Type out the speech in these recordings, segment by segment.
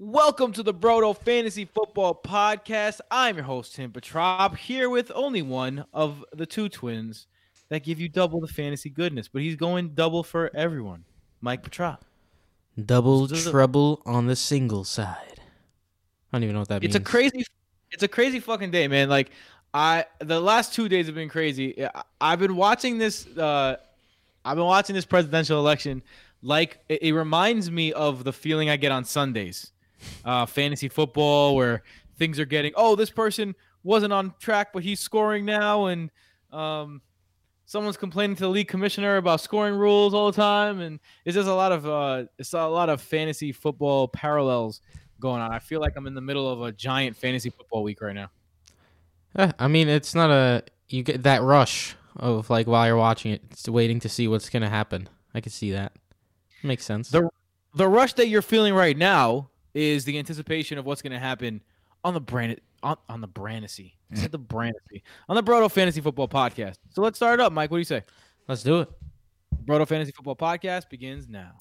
Welcome to the Brodo Fantasy Football Podcast. I'm your host, Tim Petrop, here with only one of the two twins that give you double the fantasy goodness, but he's going double for everyone. Mike Petrop. Double trouble on the single side. I don't even know what that means. It's a crazy it's a crazy fucking day, man. Like I the last two days have been crazy. I've been watching this uh I've been watching this presidential election like it, it reminds me of the feeling I get on Sundays. Uh fantasy football where things are getting oh this person wasn't on track but he's scoring now and um someone's complaining to the league commissioner about scoring rules all the time and it's just a lot of uh it's a lot of fantasy football parallels going on. I feel like I'm in the middle of a giant fantasy football week right now. Eh, I mean, it's not a you get that rush of like while you're watching it, it's waiting to see what's gonna happen. I can see that. Makes sense. The the rush that you're feeling right now is the anticipation of what's going to happen on the brand on, on the Brandisy. I said the Brandisy on the Broto Fantasy Football Podcast. So let's start it up, Mike. What do you say? Let's do it. Broto Fantasy Football Podcast begins now.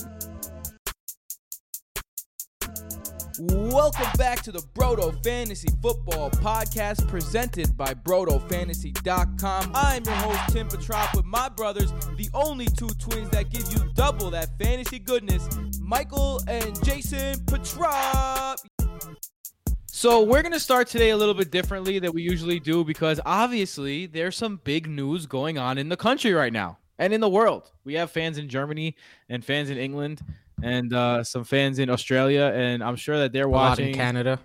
Welcome back to the Broto Fantasy Football Podcast presented by BrotoFantasy.com. I'm your host, Tim Petrop, with my brothers, the only two twins that give you double that fantasy goodness, Michael and Jason Petrop. So we're gonna start today a little bit differently than we usually do because obviously there's some big news going on in the country right now and in the world. We have fans in Germany and fans in England and uh, some fans in Australia, and I'm sure that they're watching. in Canada.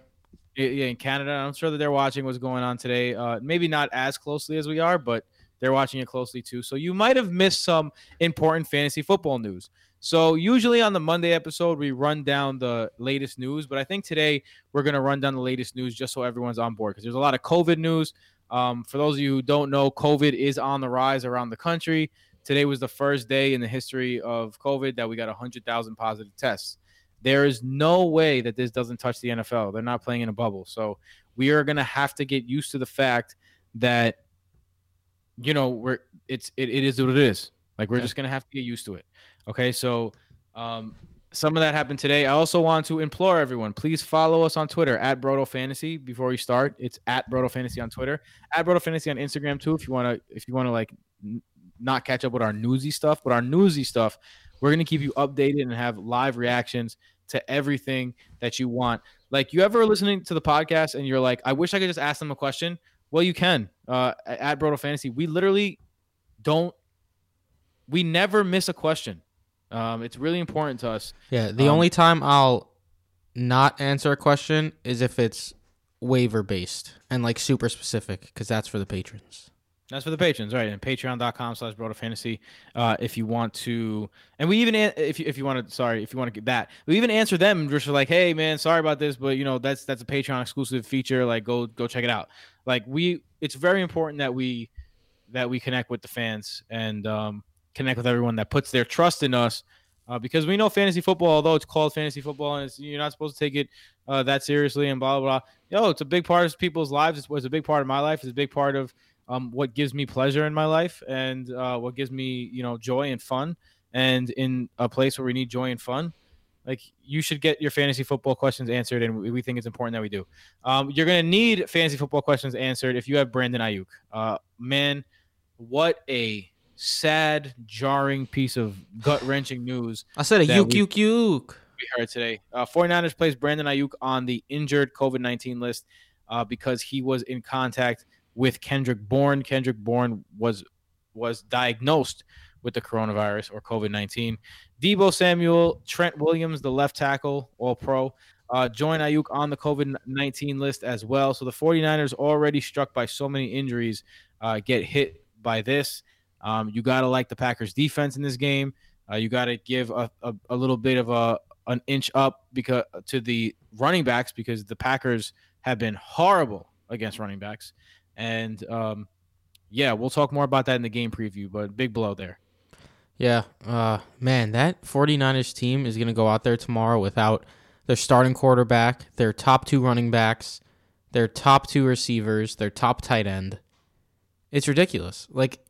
Yeah, yeah, in Canada. I'm sure that they're watching what's going on today. Uh, maybe not as closely as we are, but they're watching it closely too. So you might have missed some important fantasy football news. So usually on the Monday episode, we run down the latest news, but I think today we're going to run down the latest news just so everyone's on board because there's a lot of COVID news. Um, for those of you who don't know, COVID is on the rise around the country. Today was the first day in the history of COVID that we got 100,000 positive tests. There is no way that this doesn't touch the NFL. They're not playing in a bubble. So we are going to have to get used to the fact that you know, we're it's it, it is what it is. Like we're just going to have to get used to it. Okay? So um some of that happened today. I also want to implore everyone, please follow us on Twitter at Broto Fantasy before we start. It's at Broto Fantasy on Twitter, at Broto Fantasy on Instagram too. If you want to, if you want to like n- not catch up with our newsy stuff, but our newsy stuff, we're gonna keep you updated and have live reactions to everything that you want. Like you ever listening to the podcast and you're like, I wish I could just ask them a question. Well, you can. Uh, at Broto Fantasy, we literally don't. We never miss a question. Um, it's really important to us. Yeah. The Um, only time I'll not answer a question is if it's waiver based and like super specific because that's for the patrons. That's for the patrons, right? And patreon.com slash broto fantasy. Uh, if you want to, and we even, if you, if you want to, sorry, if you want to get that, we even answer them just like, hey man, sorry about this, but you know, that's, that's a Patreon exclusive feature. Like go, go check it out. Like we, it's very important that we, that we connect with the fans and, um, connect with everyone that puts their trust in us. Uh, because we know fantasy football, although it's called fantasy football and you're not supposed to take it uh, that seriously and blah, blah, blah. Yo, it's a big part of people's lives. It's, it's a big part of my life. It's a big part of, um, what gives me pleasure in my life and uh, what gives me you know joy and fun and in a place where we need joy and fun like you should get your fantasy football questions answered and we, think it's important that we do um, you're going to need fantasy football questions answered if you have brandon Aiyuk uh, man what a sad jarring piece of gut-wrenching news I said a yuk we- yuk yuk. we heard today. Uh, 49ers placed Brandon Aiyuk on the injured COVID 19 list uh, because he was in contact with Kendrick Bourne. Kendrick Bourne was was diagnosed with the coronavirus or COVID 19. Deebo Samuel, Trent Williams, the left tackle, all pro, uh, join Aiyuk on the COVID 19 list as well. So the 49ers, already struck by so many injuries, uh, get hit by this. Um, you got to like the Packers defense in this game. Uh, you got to give a, a, a little bit of a an inch up because to the running backs because the Packers have been horrible against running backs, and um, yeah, we'll talk more about that in the game preview. But big blow there. Yeah. Uh, man, that 49ers team is going to go out there tomorrow without their starting quarterback, their top two running backs, their top two receivers, their top tight end. It's ridiculous. Like,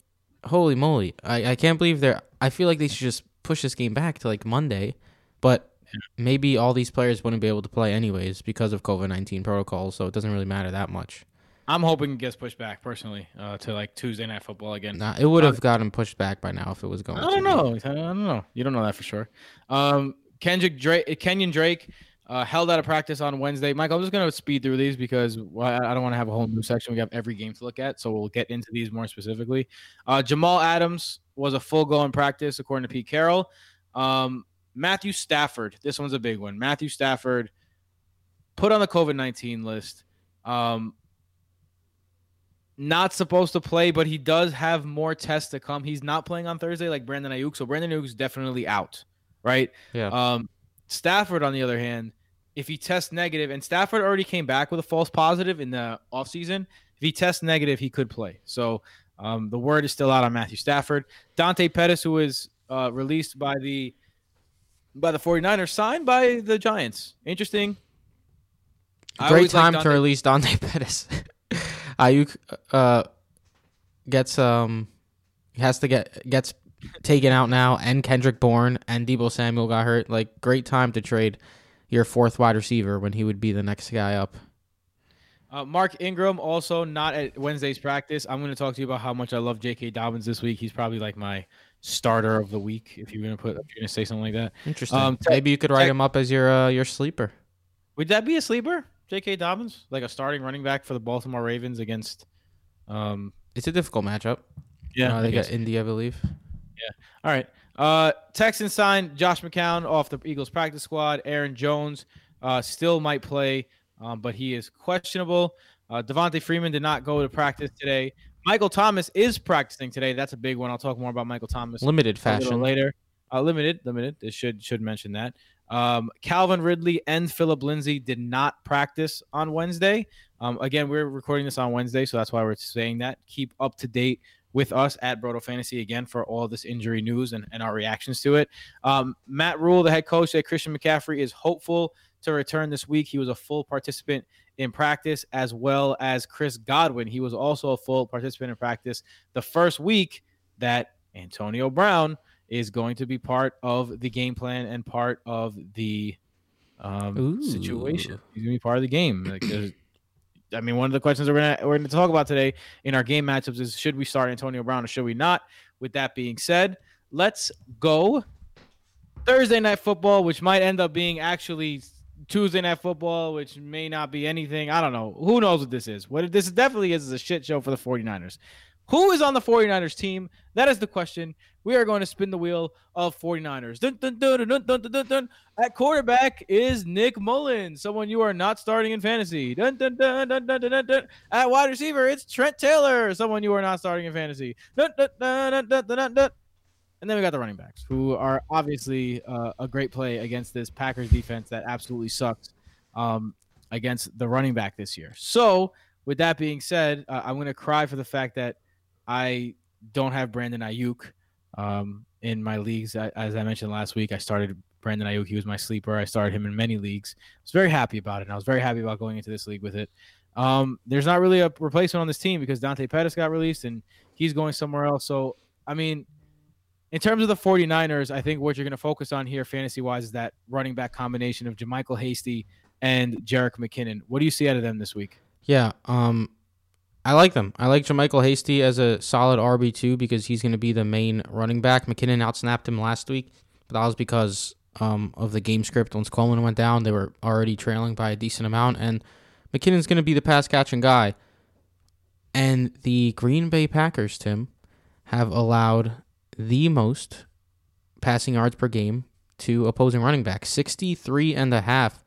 holy moly. I, I can't believe they're. I feel like they should just push this game back to like Monday. But maybe all these players wouldn't be able to play anyways because of COVID nineteen protocols. So it doesn't really matter that much. I'm hoping it gets pushed back personally uh, to like Tuesday night football again. Nah, it would have gotten pushed back by now if it was going. I don't know. I don't know. You don't know that for sure. Um, Kendrick Drake, Kenyon Drake uh, held out of practice on Wednesday. Michael, I'm just going to speed through these because I don't want to have a whole new section. We have every game to look at, so we'll get into these more specifically. Uh, Jamal Adams was a full go in practice, according to Pete Carroll. Um, Matthew Stafford, this one's a big one. Matthew Stafford put on the COVID 19 list. Um, not supposed to play, but he does have more tests to come. He's not playing on Thursday like Brandon Aiyuk, so Brandon Aiyuk's definitely out, right? Yeah. Um, Stafford, on the other hand, if he tests negative, and Stafford already came back with a false positive in the offseason, if he tests negative, he could play. So um, the word is still out on Matthew Stafford. Dante Pettis, who was uh, released by the by the 49ers, signed by the Giants. Interesting. Great time to release Dante Pettis. Aiyuk uh, gets um has to get gets taken out now, and Kendrick Bourne and Deebo Samuel got hurt. Like great time to trade your fourth wide receiver when he would be the next guy up. Uh, Mark Ingram also not at Wednesday's practice. I'm going to talk to you about how much I love J.K. Dobbins this week. He's probably like my starter of the week. If you're going to put, if you're going to say something like that. Interesting. Um, te- Maybe you could write te- him up as your uh, your sleeper. Would that be a sleeper, J.K. Dobbins, like a starting running back for the Baltimore Ravens against? Um, it's a difficult matchup. Yeah, uh, they got Indy, I believe. Yeah. All right. Uh, Texans signed Josh McCown off the Eagles practice squad. Aaron Jones uh, still might play um, but he is questionable. Uh, Devonta Freeman did not go to practice today. Michael Thomas is practicing today. That's a big one. I'll talk more about Michael Thomas limited fashion later. Uh, limited, limited. It should should mention that. Um, Calvin Ridley and Philip Lindsay did not practice on Wednesday. Um, again, we're recording this on Wednesday, so that's why we're saying that. Keep up to date with us at Broto Fantasy again for all this injury news and, and our reactions to it. Um, Matt Rhule, the head coach, said Christian McCaffrey is hopeful to return this week. He was a full participant in practice, as well as Chris Godwin. He was also a full participant in practice the first week that Antonio Brown is going to be part of the game plan and part of the um, situation. He's going to be part of the game. Like, I mean, one of the questions we're gonna we're gonna talk about today in our game matchups is should we start Antonio Brown or should we not? With that being said, let's go Thursday night football, which might end up being actually Tuesday night football, which may not be anything. I don't know. Who knows what this is? What this definitely is is a shit show for the 49ers. Who is on the 49ers team? That is the question. We are going to spin the wheel of 49ers. Dun, dun, dun, At quarterback is Nick Mullens, someone you are not starting in fantasy. At wide receiver, it's Trent Taylor, someone you are not starting in fantasy. And then we got the running backs, who are obviously uh, a great play against this Packers defense that absolutely sucks um, against the running back this year. So, with that being said, uh, I'm going to cry for the fact that I don't have Brandon Aiyuk um, in my leagues. As I mentioned last week, I started Brandon Aiyuk. He was my sleeper. I started him in many leagues. I was very happy about it. And I was very happy about going into this league with it. Um, there's not really a replacement on this team because Dante Pettis got released and he's going somewhere else. So, I mean, in terms of the 49ers, I think what you're going to focus on here, fantasy wise, is that running back combination of JaMycal Hasty and Jerick McKinnon. What do you see out of them this week? Yeah, um, I like them. I like JaMycal Hasty as a solid RB2 because he's going to be the main running back. McKinnon outsnapped him last week, but that was because um, of the game script. Once Coleman went down, they were already trailing by a decent amount, and McKinnon's going to be the pass catching guy. And the Green Bay Packers, Tim, have allowed the most passing yards per game to opposing running backs 63 and a half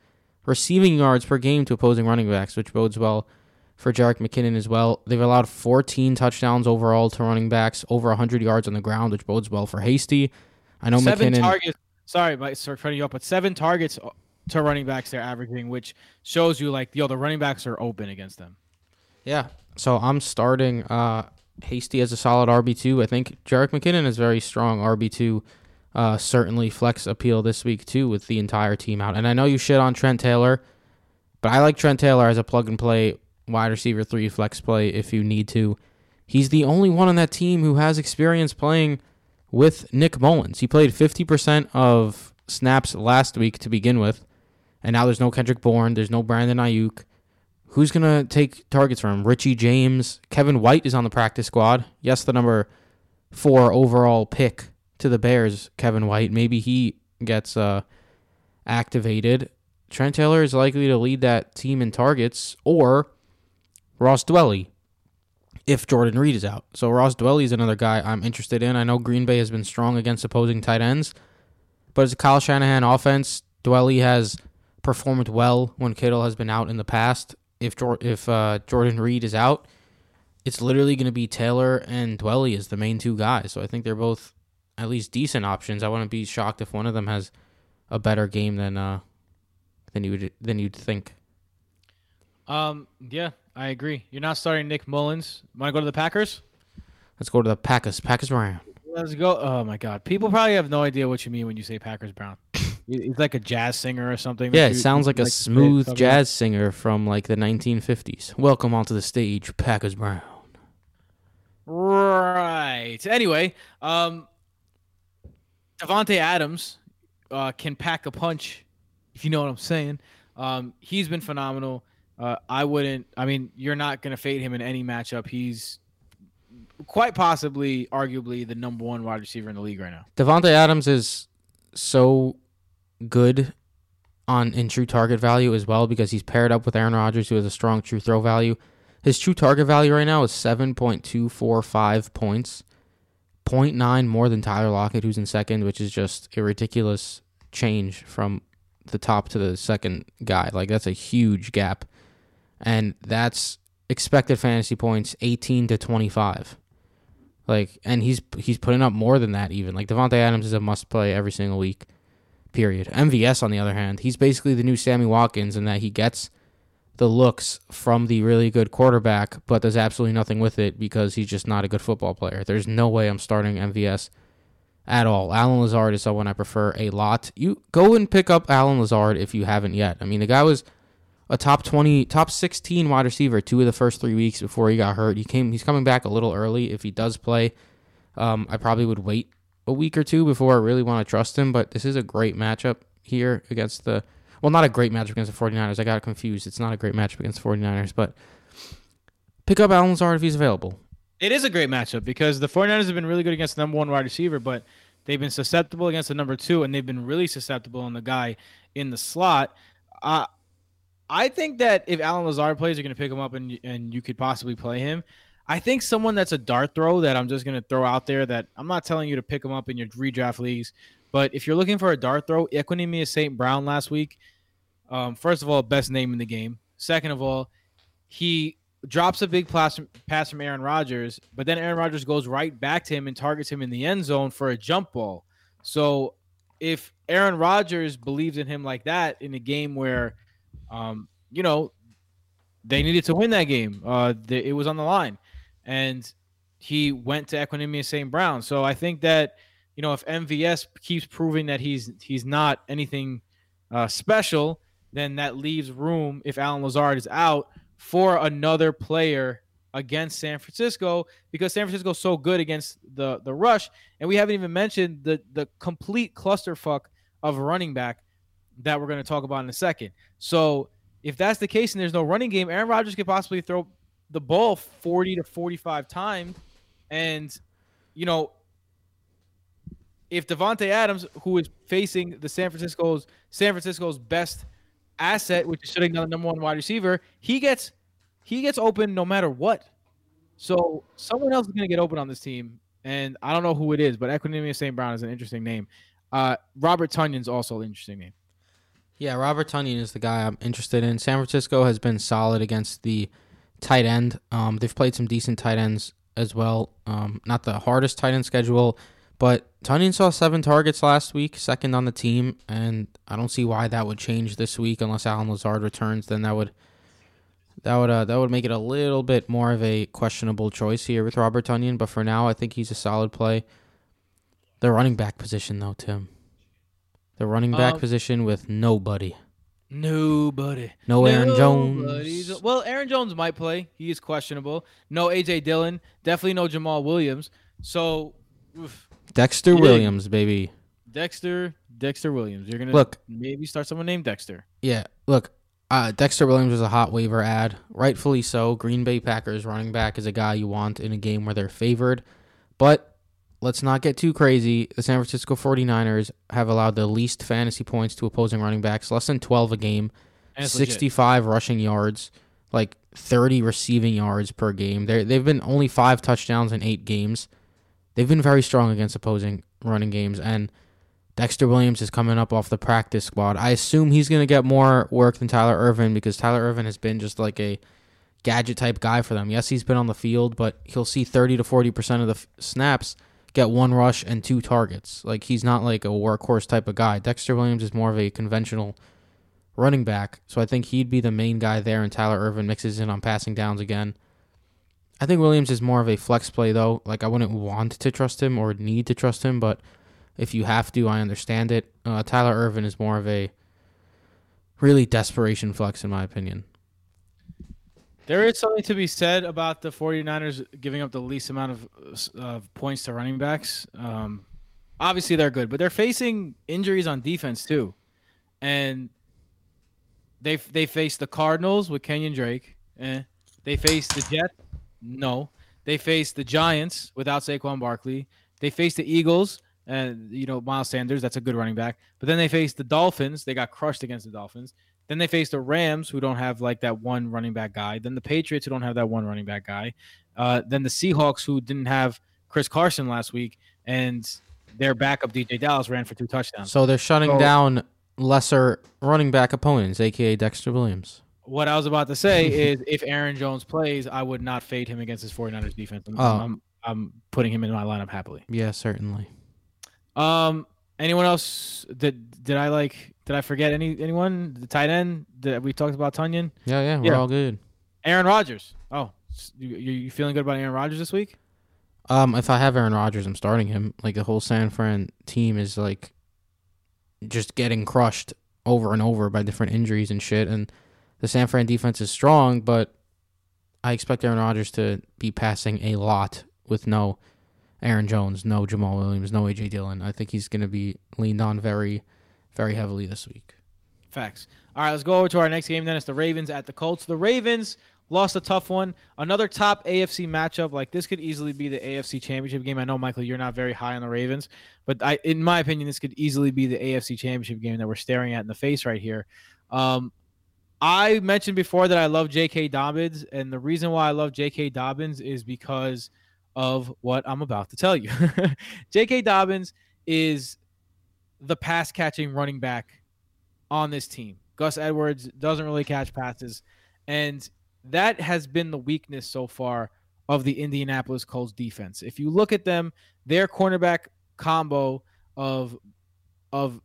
receiving yards per game to opposing running backs, which bodes well for Jerick McKinnon as well. They've allowed 14 touchdowns overall to running backs, over 100 yards on the ground, which bodes well for Hasty. I know seven McKinnon. Targets, sorry, Mike, sorry for you up, but seven targets to running backs they're averaging, which shows you like yo the running backs are open against them. Yeah, so I'm starting uh, Hasty as a solid RB2. I think Jerick McKinnon is very strong RB2. Uh, certainly flex appeal this week too with the entire team out. And I know you shit on Trent Taylor, but I like Trent Taylor as a plug and play wide receiver three flex play if you need to. He's the only one on that team who has experience playing with Nick Mullens. He played 50% of snaps last week to begin with, and now there's no Kendrick Bourne, there's no Brandon Aiyuk. Who's gonna take targets from him? Richie James, Kevin White is on the practice squad. Yes, the number four overall pick to the Bears, Kevin White. Maybe he gets uh, activated. Trent Taylor is likely to lead that team in targets, or Ross Dwelley if Jordan Reed is out. So Ross Dwelley is another guy I'm interested in. I know Green Bay has been strong against opposing tight ends, but as a Kyle Shanahan offense, Dwelley has performed well when Kittle has been out in the past. If if uh, Jordan Reed is out, it's literally going to be Taylor and Dwelley as the main two guys. So I think they're both at least decent options. I wouldn't be shocked if one of them has a better game than uh than you than you'd think. Um. Yeah, I agree. You're not starting Nick Mullens. Want to go to the Packers? Let's go to the Packers. Packers Brown. Let's go. Oh my God, people probably have no idea what you mean when you say Packers Brown. He's like a jazz singer or something. Yeah, it sounds like, like a smooth jazz singer from like the 1950s. Welcome onto the stage, Packers Brown. Right. Anyway, um, Davante Adams uh, can pack a punch, if you know what I'm saying. Um, he's been phenomenal. Uh, I wouldn't. I mean, you're not going to fade him in any matchup. He's quite possibly, arguably, the number one wide receiver in the league right now. Davante Adams is so good on in true target value as well because he's paired up with Aaron Rodgers, who has a strong true throw value. His true target value right now is seven point two four five points, 0.9 more than Tyler Lockett, who's in second, which is just a ridiculous change from the top to the second guy. Like that's a huge gap and that's expected fantasy points 18 to 25. Like, and he's he's putting up more than that even. Like Davante Adams is a must play every single week. Period. MVS on the other hand, he's basically the new Sammy Watkins in that he gets the looks from the really good quarterback, but does absolutely nothing with it because he's just not a good football player. There's no way I'm starting MVS at all. Allen Lazard is someone I prefer a lot. You go and pick up Allen Lazard if you haven't yet. I mean, the guy was a top 20 top 16 wide receiver two of the first three weeks before he got hurt. He came he's coming back a little early if he does play. Um, i probably would wait a week or two before i really want to trust him but this is a great matchup here against the well not a great matchup against the 49ers i got confused. It's not a great matchup against the 49ers but pick up Allen Lazard if he's available. It is a great matchup because the 49ers have been really good against the number one wide receiver but they've been susceptible against the number two and they've been really susceptible on the guy in the slot. Uh, I think that if Allen Lazard plays, you're going to pick him up and and you could possibly play him. I think someone that's a dart throw that I'm just going to throw out there that I'm not telling you to pick him up in your redraft leagues, but if you're looking for a dart throw, Equanimeous St. Brown last week, um, first of all, best name in the game. Second of all, he drops a big pass, pass from Aaron Rodgers, but then Aaron Rodgers goes right back to him and targets him in the end zone for a jump ball. So if Aaron Rodgers believes in him like that in a game where um, you know, they needed to win that game. Uh, the, it was on the line, and he went to Equanimeous St. Brown. So I think that you know if MVS keeps proving that he's he's not anything uh, special, then that leaves room if Allen Lazard is out for another player against San Francisco because San Francisco is so good against the the rush, and we haven't even mentioned the the complete clusterfuck of running back that we're going to talk about in a second. So if that's the case and there's no running game, Aaron Rodgers could possibly throw the ball 40 to 45 times. And, you know, if Davante Adams, who is facing the San Francisco's San Francisco's best asset, which is sitting on the number one wide receiver, he gets he gets open no matter what. So someone else is going to get open on this team, and I don't know who it is, but Equanimeous St. Brown is an interesting name. Uh, Robert Tonyan's also an interesting name. Yeah, Robert Tonyan is the guy I'm interested in. San Francisco has been solid against the tight end. Um, they've played some decent tight ends as well. Um, not the hardest tight end schedule, but Tonyan saw seven targets last week, second on the team, and I don't see why that would change this week unless Allen Lazard returns. Then that would that would uh, that would make it a little bit more of a questionable choice here with Robert Tonyan. But for now, I think he's a solid play. The running back position, though, Tim. The running back um, position with nobody. Nobody. No Aaron Jones. Well, Aaron Jones might play. He is questionable. No AJ Dillon. Definitely no Jamaal Williams. So, oof. Dexter Williams, baby. Dexter Dexter Williams. You're gonna Look. maybe start someone named Dexter. Yeah, look, uh, Dexter Williams was a hot waiver ad, rightfully so. Green Bay Packers running back is a guy you want in a game where they're favored, but let's not get too crazy. The San Francisco 49ers have allowed the least fantasy points to opposing running backs, less than 12 a game, And it's legit. 65 rushing yards, like 30 receiving yards per game. They they've been only 5 touchdowns in 8 games. They've been very strong against opposing running games and Dexter Williams is coming up off the practice squad. I assume he's going to get more work than Tyler Ervin because Tyler Ervin has been just like a gadget type guy for them. Yes, he's been on the field, but he'll see 30 to 40% of the f- snaps get one rush and two targets. Like he's not like a workhorse type of guy. Dexter Williams is more of a conventional running back, so I think he'd be the main guy there and Tyler Ervin mixes in on passing downs again. I think Williams is more of a flex play though. Like I wouldn't want to trust him or need to trust him, but if you have to, I understand it. Uh, Tyler Ervin is more of a really desperation flex, in my opinion. There is something to be said about the 49ers giving up the least amount of uh, points to running backs. Um, obviously, they're good, but they're facing injuries on defense too, and they they face the Cardinals with Kenyon Drake. Eh. They face the Jets. No. They face the Giants without Saquon Barkley. They face the Eagles and you know Miles Sanders. That's a good running back. But then they face the Dolphins. They got crushed against the Dolphins. Then they face the Rams, who don't have like that one running back guy. Then the Patriots, who don't have that one running back guy. Uh, then the Seahawks, who didn't have Chris Carson last week, and their backup DeeJay Dallas ran for two touchdowns. So they're shutting So- down lesser running back opponents, aka Dexter Williams. What I was about to say is, if Aaron Jones plays, I would not fade him against his 49ers defense. I'm, Oh. I'm, I'm putting him in my lineup happily. Yeah, certainly. Um, anyone else? Did did I like? Did I forget any anyone? The tight end that we talked about, Tonyan, Yeah, yeah, we're Yeah. all good. Aaron Rodgers. Oh, you, you feeling good about Aaron Rodgers this week? Um, if I have Aaron Rodgers, I'm starting him. Like the whole San Fran team is like just getting crushed over and over by different injuries and shit. And the San Fran defense is strong, but I expect Aaron Rodgers to be passing a lot with no Aaron Jones, no Jamaal Williams, no AJ Dillon. I think he's going to be leaned on very, very heavily this week. Facts. All right, let's go over to our next game. Then it's the Ravens at the Colts. The Ravens lost a tough one. Another top AFC matchup. Like this could easily be the AFC Championship game. I know Michael, you're not very high on the Ravens, but I, in my opinion, this could easily be the AFC Championship game that we're staring at in the face right here. Um, I mentioned before that I love J.K. Dobbins, and the reason why I love J.K. Dobbins is because of what I'm about to tell you. J.K. Dobbins is the pass catching running back on this team. Gus Edwards doesn't really catch passes, and that has been the weakness so far of the Indianapolis Colts defense. If you look at them, their cornerback combo of of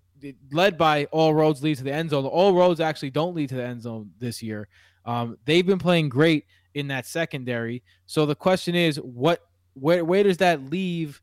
led by all roads lead to the end zone. All roads actually don't lead to the end zone this year. Um, they've been playing great in that secondary. So the question is, what where where does that leave?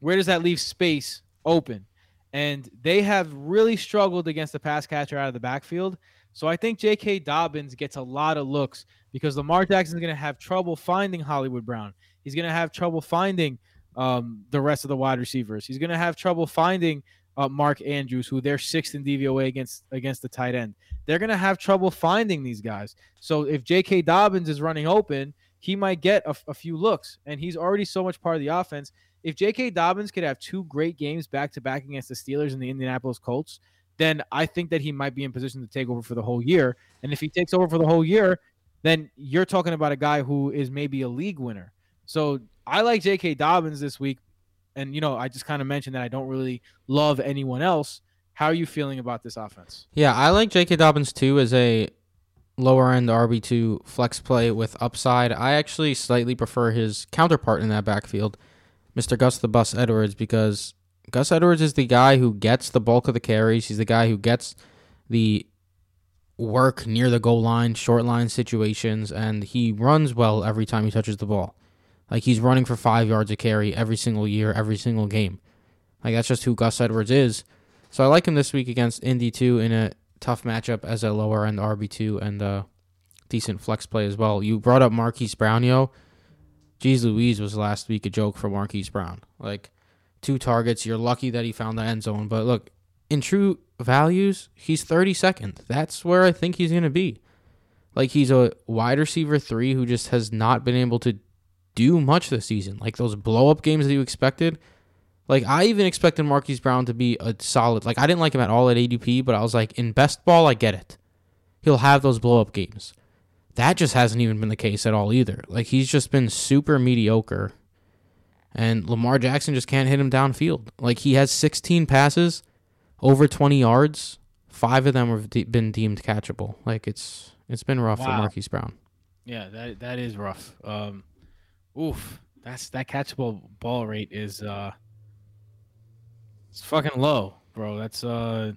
Where does that leave space open? And they have really struggled against the pass catcher out of the backfield. So I think J.K. Dobbins gets a lot of looks because Lamar Jackson is going to have trouble finding Hollywood Brown. He's going to have trouble finding um, the rest of the wide receivers. He's going to have trouble finding uh, Mark Andrews, who they're sixth in DVOA against against the tight end. They're going to have trouble finding these guys. So if J.K. Dobbins is running open, he might get a, a few looks, and he's already so much part of the offense. If J.K. Dobbins could have two great games back to back against the Steelers and the Indianapolis Colts, then I think that he might be in position to take over for the whole year. And if he takes over for the whole year, then you're talking about a guy who is maybe a league winner. So I like J.K. Dobbins this week. And, you know, I just kind of mentioned that I don't really love anyone else. How are you feeling about this offense? Yeah, I like J.K. Dobbins too as a lower end RB2 flex play with upside. I actually slightly prefer his counterpart in that backfield, Mr. Gus the Bus Edwards, because Gus Edwards is the guy who gets the bulk of the carries. He's the guy who gets the work near the goal line, short line situations, and he runs well every time he touches the ball. Like he's running for five yards a carry every single year, every single game. Like that's just who Gus Edwards is. So I like him this week against Indy two in a tough matchup as a lower end RB two and a decent flex play as well. You brought up Marquise Brown, yo. Jeez Louise was last week a joke for Marquise Brown. Like two targets. You're lucky that he found the end zone. But look, in true values, he's 32nd. That's where I think he's going to be. Like he's a wide receiver 3 who just has not been able to do much this season. Like those blow up games that you expected. Like I even expected Marquise Brown to be a solid. Like I didn't like him at all at ADP, but I was like in best ball I get it. He'll have those blow up games. That just hasn't even been the case at all either. Like he's just been super mediocre. And Lamar Jackson just can't hit him downfield. Like he has 16 passes over 20 yards. 5 of them have de- been deemed catchable. Like it's it's been rough wow. for Marquise Brown. Yeah, that that is rough. Um oof, that's that catchable ball rate is uh it's fucking low, bro. That's uh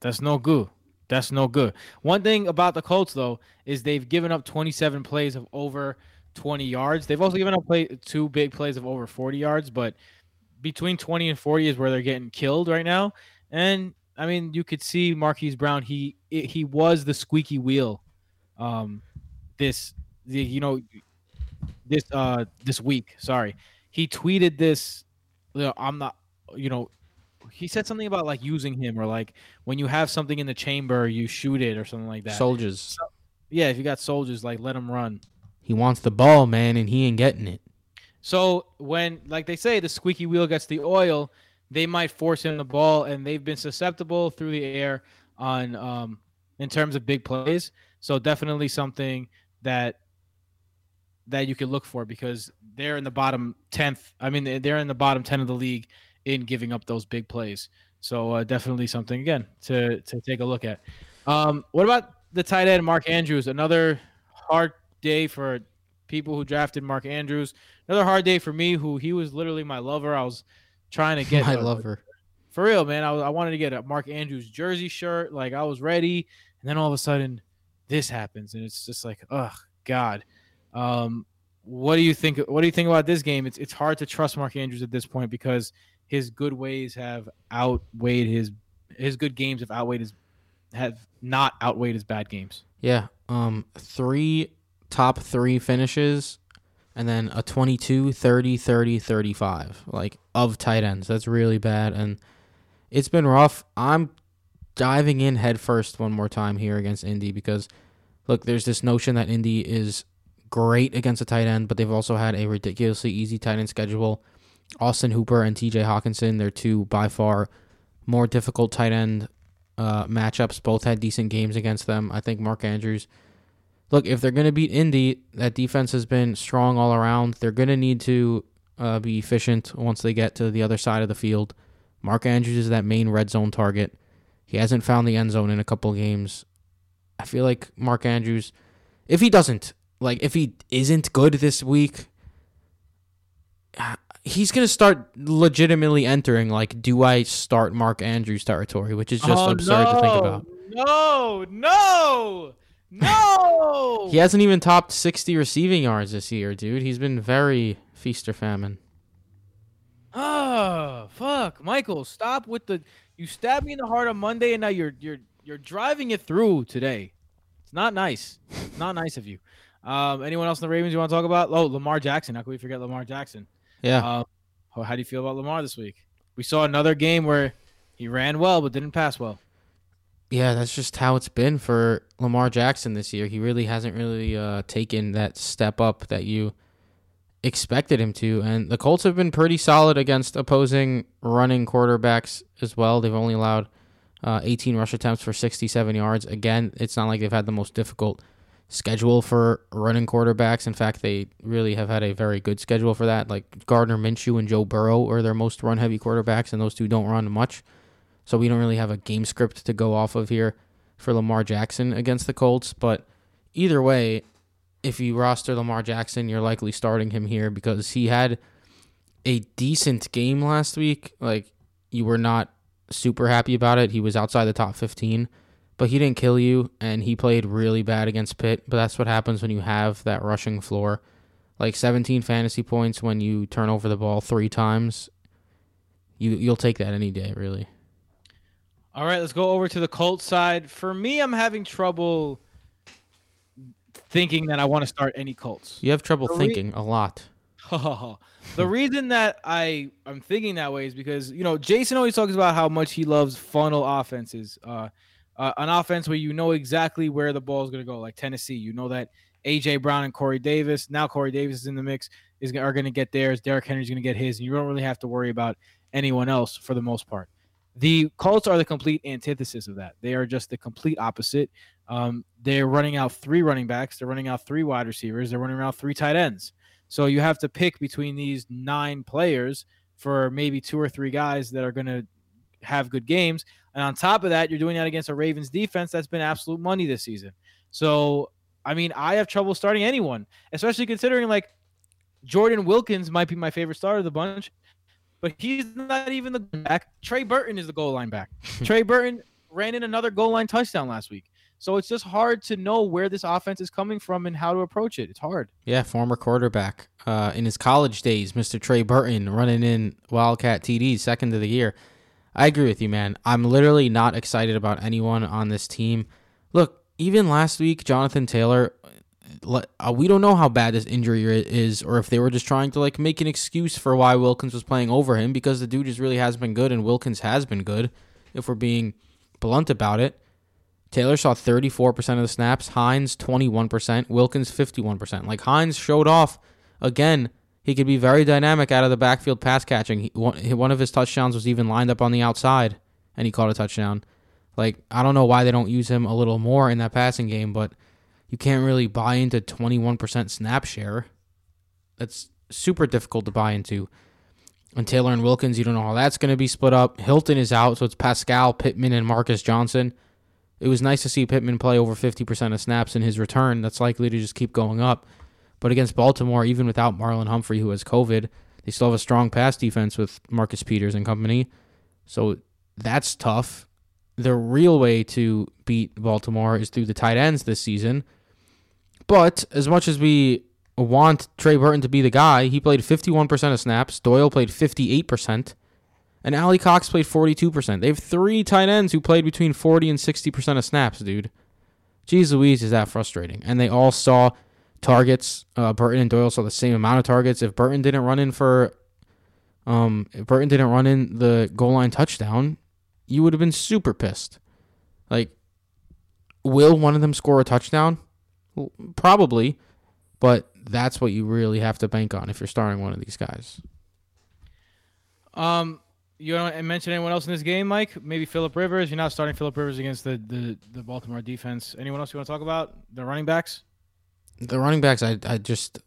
that's no good. That's no good. One thing about the Colts though is they've given up 27 plays of over 20 yards. They've also given up play two big plays of over 40 yards, but between 20 and 40 is where they're getting killed right now. And I mean, you could see Marquise Brown. He he was the squeaky wheel. Um, this the you know this uh this week. Sorry, he tweeted this. You know, I'm not. You know, he said something about like using him or like when you have something in the chamber, you shoot it or something like that. Soldiers. So, yeah, if you got soldiers, like let them run. He wants the ball, man, and he ain't getting it. So when, like they say, the squeaky wheel gets the oil, they might force him the ball, and they've been susceptible through the air on um, in terms of big plays. So definitely something that that you could look for because they're in the bottom tenth. I mean, they're in the bottom ten of the league in giving up those big plays. So uh, definitely something again to to take a look at. Um, what about the tight end Mark Andrews? Another hard day for people who drafted Mark Andrews. Another hard day for me, who he was literally my lover. I was trying to get my a, lover for real, man. I, was, I wanted to get a Mark Andrews jersey shirt. Like I was ready, and then all of a sudden, this happens, and it's just like, oh God. Um, what do you think? What do you think about this game? It's it's hard to trust Mark Andrews at this point because his good ways have outweighed his his good games have outweighed his have not outweighed his bad games. Yeah. Um three top 3 finishes and then a 22 30 30 35 like of tight ends. That's really bad and it's been rough. I'm diving in headfirst one more time here against Indy because look, there's this notion that Indy is great against a tight end, but they've also had a ridiculously easy tight end schedule Austin Hooper and TJ Hockenson. They're two by far more difficult tight end uh, matchups. Both had decent games against them. I think Mark Andrews. Look, if they're going to beat Indy, that defense has been strong all around. They're going to need to uh, be efficient once they get to the other side of the field. Mark Andrews is that main red zone target. He hasn't found the end zone in a couple games. I feel like Mark Andrews, if he doesn't, like if he isn't good this week, he's going to start legitimately entering like do I start Mark Andrews territory, which is just oh, absurd no, to think about. No, no. No. he hasn't even topped 60 receiving yards this year, dude. He's been very feast or famine. Oh, fuck. Michael, stop with the you stabbed me in the heart on Monday and now you're you're you're driving it through today. It's not nice. not nice of you. Um, anyone else in the Ravens you want to talk about? Oh, Lamar Jackson. How can we forget Lamar Jackson? Yeah. Uh, how, how do you feel about Lamar this week? We saw another game where he ran well but didn't pass well. Yeah, that's just how it's been for Lamar Jackson this year. He really hasn't really uh, taken that step up that you expected him to. And the Colts have been pretty solid against opposing running quarterbacks as well. They've only allowed uh, 18 rush attempts for 67 yards. Again, it's not like they've had the most difficult schedule for running quarterbacks. In fact, they really have had a very good schedule for that. Like Gardner Minshew and Joe Burrow are their most run heavy quarterbacks, and those two don't run much. So we don't really have a game script to go off of here for Lamar Jackson against the Colts. But either way, if you roster Lamar Jackson, you're likely starting him here because he had a decent game last week. Like you were not super happy about it. He was outside the top 15 but he didn't kill you, and he played really bad against Pitt. But that's what happens when you have that rushing floor. Like 17 fantasy points when you turn over the ball three times. You you'll take that any day, really. All right, let's go over to the Colts side. For me, I'm having trouble thinking that I want to start any Colts. You have trouble For thinking a lot. the reason that I I'm thinking that way is because you know Jason always talks about how much he loves funnel offenses. Uh, uh, an offense where you know exactly where the ball is going to go, like Tennessee. You know that AJ Brown and Corey Davis. Now Corey Davis is in the mix. Is are going to get theirs. Derrick Henry's going to get his, and you don't really have to worry about anyone else for the most part. The Colts are the complete antithesis of that. They are just the complete opposite. Um, they're running out three running backs. They're running out three wide receivers. They're running out three tight ends. So you have to pick between these nine players for maybe two or three guys that are going to have good games. And on top of that, you're doing that against a Ravens defense that's been absolute money this season. So, I mean, I have trouble starting anyone, especially considering like Jordan Wilkins might be my favorite starter of the bunch, but he's not even the back. Trey Burton is the goal line back. Trey Burton ran in another goal line touchdown last week. So it's just hard to know where this offense is coming from and how to approach it. It's hard. Yeah, former quarterback uh, in his college days, Mr. Trey Burton, running in Wildcat TDs, second of the year. I agree with you, man. I'm literally not excited about anyone on this team. Look, even last week, Jonathan Taylor, uh, we don't know how bad this injury is, or if they were just trying to like make an excuse for why Wilkins was playing over him because the dude just really has been good, and Wilkins has been good. If we're being blunt about it, Taylor saw 34% of the snaps, Hines 21%, Wilkins 51%. Like Hines showed off again he could be very dynamic out of the backfield pass catching. He, one of his touchdowns was even lined up on the outside, and he caught a touchdown. Like I don't know why they don't use him a little more in that passing game, but you can't really buy into 21% snap share. That's super difficult to buy into. And Taylor and Wilkins, you don't know how that's going to be split up. Hilton is out, so it's Pascal, Pittman, and Marcus Johnson. It was nice to see Pittman play over 50% of snaps in his return. That's likely to just keep going up. But against Baltimore, even without Marlon Humphrey, who has COVID, they still have a strong pass defense with Marcus Peters and company. So that's tough. The real way to beat Baltimore is through the tight ends this season. But as much as we want Trey Burton to be the guy, he played 51% of snaps. Doyle played 58%. And Alie-Cox played 42%. They have three tight ends who played between 40 and 60% of snaps, dude. Jeez Louise, is that frustrating. And they all saw targets. Uh, Burton and Doyle saw the same amount of targets. If Burton didn't run in for, um, if Burton didn't run in the goal line touchdown, you would have been super pissed. Like, will one of them score a touchdown? Well, probably, but that's what you really have to bank on if you're starting one of these guys. Um, you want to mention anyone else in this game, Mike? Maybe Philip Rivers. You're not starting Philip Rivers against the, the the Baltimore defense. Anyone else you want to talk about? The running backs. The running backs, I, I just,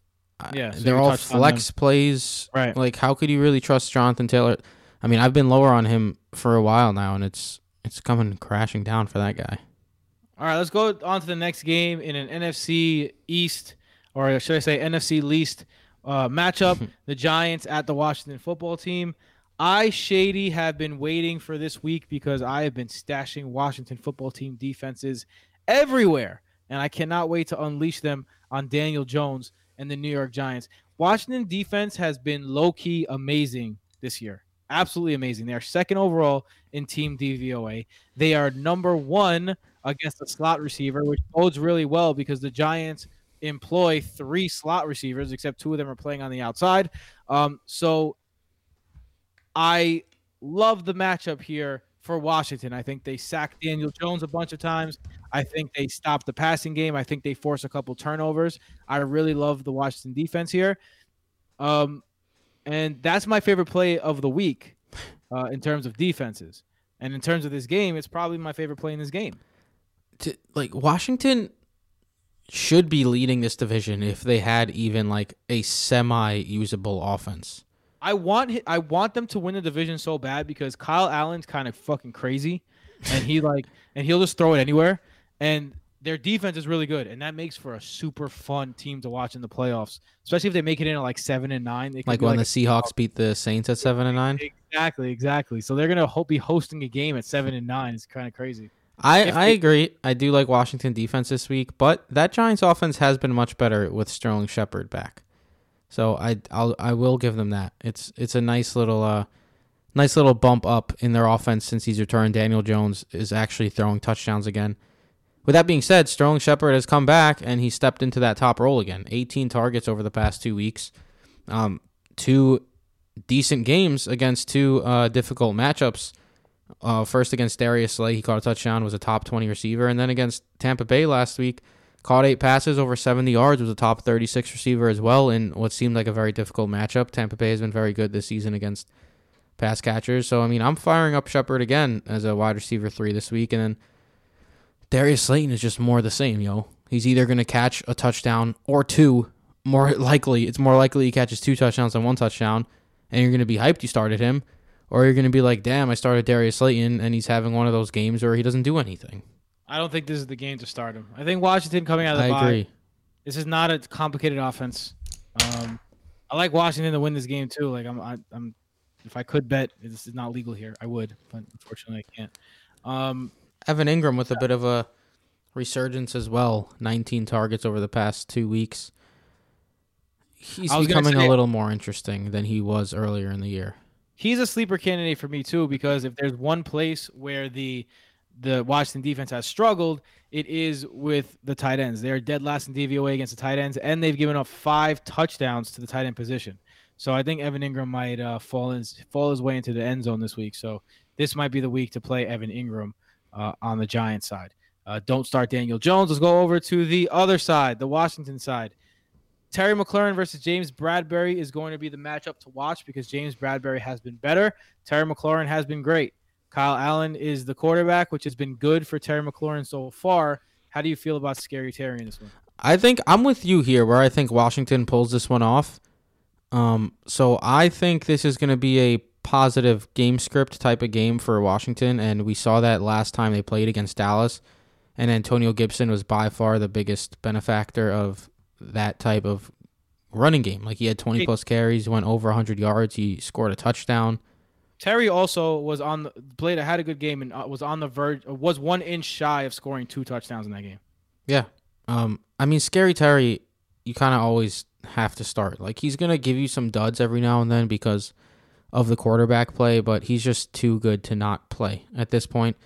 yeah, so they're all flex plays. Right. Like, how could you really trust Jonathan Taylor? I mean, I've been lower on him for a while now, and it's it's coming crashing down for that guy. All right, let's go on to the next game in an NFC East, or should I say NFC least uh, matchup. the Giants at the Washington football team. I, Shady, have been waiting for this week because I have been stashing Washington football team defenses everywhere, and I cannot wait to unleash them on Daniel Jones and the New York Giants. Washington defense has been low key amazing this year. Absolutely amazing. They are second overall in team DVOA. They are number one against the slot receiver, which bodes really well because the Giants employ three slot receivers, except two of them are playing on the outside. Um, so I love the matchup here for Washington. I think they sacked Daniel Jones a bunch of times. I think they stopped the passing game. I think they forced a couple turnovers. I really love the Washington defense here. Um, and that's my favorite play of the week uh, in terms of defenses. And in terms of this game, it's probably my favorite play in this game. To, like Washington should be leading this division if they had even like a semi-usable offense. I want I want them to win the division so bad because Kyle Allen's kind of fucking crazy, and he like and he'll just throw it anywhere. And their defense is really good, and that makes for a super fun team to watch in the playoffs, especially if they make it in at like seven and nine. Like when like the Seahawks beat the Saints at seven and nine. Exactly, exactly. So they're gonna be hosting a game at seven and nine. It's kind of crazy. I, I they, agree. I do like Washington defense this week, but that Giants offense has been much better with Sterling Shepard back. So I I'll I will give them that. It's it's a nice little uh nice little bump up in their offense since he's returned. Daniel Jones is actually throwing touchdowns again. With that being said, Sterling Shepard has come back and he stepped into that top role again. 18 targets over the past two weeks. Um, two decent games against two uh, difficult matchups. Uh, first against Darius Slay, he caught a touchdown, was a top 20 receiver. And then against Tampa Bay last week, caught eight passes over 70 yards, was a top 36 receiver as well in what seemed like a very difficult matchup. Tampa Bay has been very good this season against pass catchers. So, I mean, I'm firing up Shepard again as a wide receiver three this week. And then Darius Slayton is just more the same, yo. He's either going to catch a touchdown or two. More likely, it's more likely he catches two touchdowns than one touchdown. And you're going to be hyped you started him. Or you're going to be like, damn, I started Darius Slayton and he's having one of those games where he doesn't do anything. I don't think this is the game to start him. I think Washington coming out of the I bye. agree. This is not a complicated offense. Um, I like Washington to win this game too. Like I'm, I, I'm, if I could bet, this is not legal here. I would, but unfortunately I can't. Um, Evan Engram with a bit of a resurgence as well. 19 targets over the past two weeks. He's I becoming say- a little more interesting than he was earlier in the year. he's a sleeper candidate for me too because if there's one place where the the Washington defense has struggled, it is with the tight ends. They're dead last in DVOA against the tight ends, and they've given up five touchdowns to the tight end position. So I think Evan Engram might uh, fall in, fall his way into the end zone this week. So this might be the week to play Evan Engram uh, on the Giants side. Uh, don't start Daniel Jones. Let's go over to the other side, the Washington side. Terry McLaurin versus James Bradberry is going to be the matchup to watch because James Bradberry has been better. Terry McLaurin has been great. Kyle Allen is the quarterback, which has been good for Terry McLaurin so far. How do you feel about Scary Terry in this one? I think I'm with you here where I think Washington pulls this one off. Um, so I think this is going to be a positive game script type of game for Washington, and we saw that last time they played against Dallas. And Antonio Gibson was by far the biggest benefactor of that type of running game. Like he had 20 plus carries, went over 100 yards, he scored a touchdown. Terry also was on the played a had a good game and uh, was on the verge was one inch shy of scoring two touchdowns in that game. Yeah. Um, I mean, Scary Terry, you kind of always have to start. Like, he's going to give you some duds every now and then because of the quarterback play, but he's just too good to not play at this point.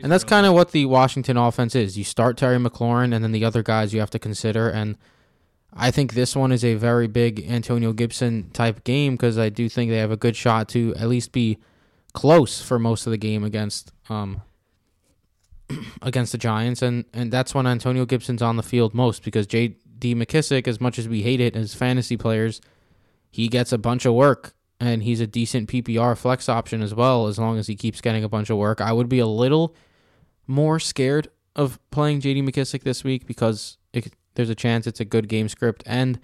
And that's kind of what the Washington offense is. You start Terry McLaurin, and then the other guys you have to consider. And I think this one is a very big Antonio Gibson type game because I do think they have a good shot to at least be close for most of the game against um, against the Giants, and and that's when Antonio Gibson's on the field most because J.D. McKissick, as much as we hate it as fantasy players, he gets a bunch of work, and he's a decent PPR flex option as well. As long as he keeps getting a bunch of work, I would be a little more scared of playing J.D. McKissick this week because there's a chance it's a good game script and.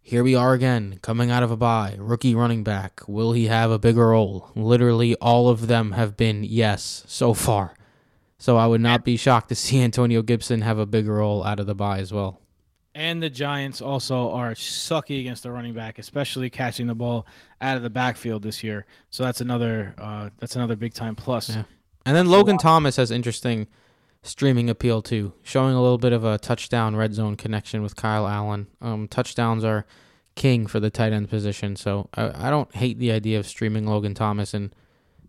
Here we are again, coming out of a bye. Rookie running back. Will he have a bigger role? Literally, all of them have been yes so far. So I would not be shocked to see Antonio Gibson have a bigger role out of the bye as well. And the Giants also are sucky against the running back, especially catching the ball out of the backfield this year. So that's another uh, that's another big time plus. Yeah. And then Logan Thomas has interesting streaming appeal too, showing a little bit of a touchdown red zone connection with Kyle Allen. Um, touchdowns are king for the tight end position, so I, I don't hate the idea of streaming Logan Thomas in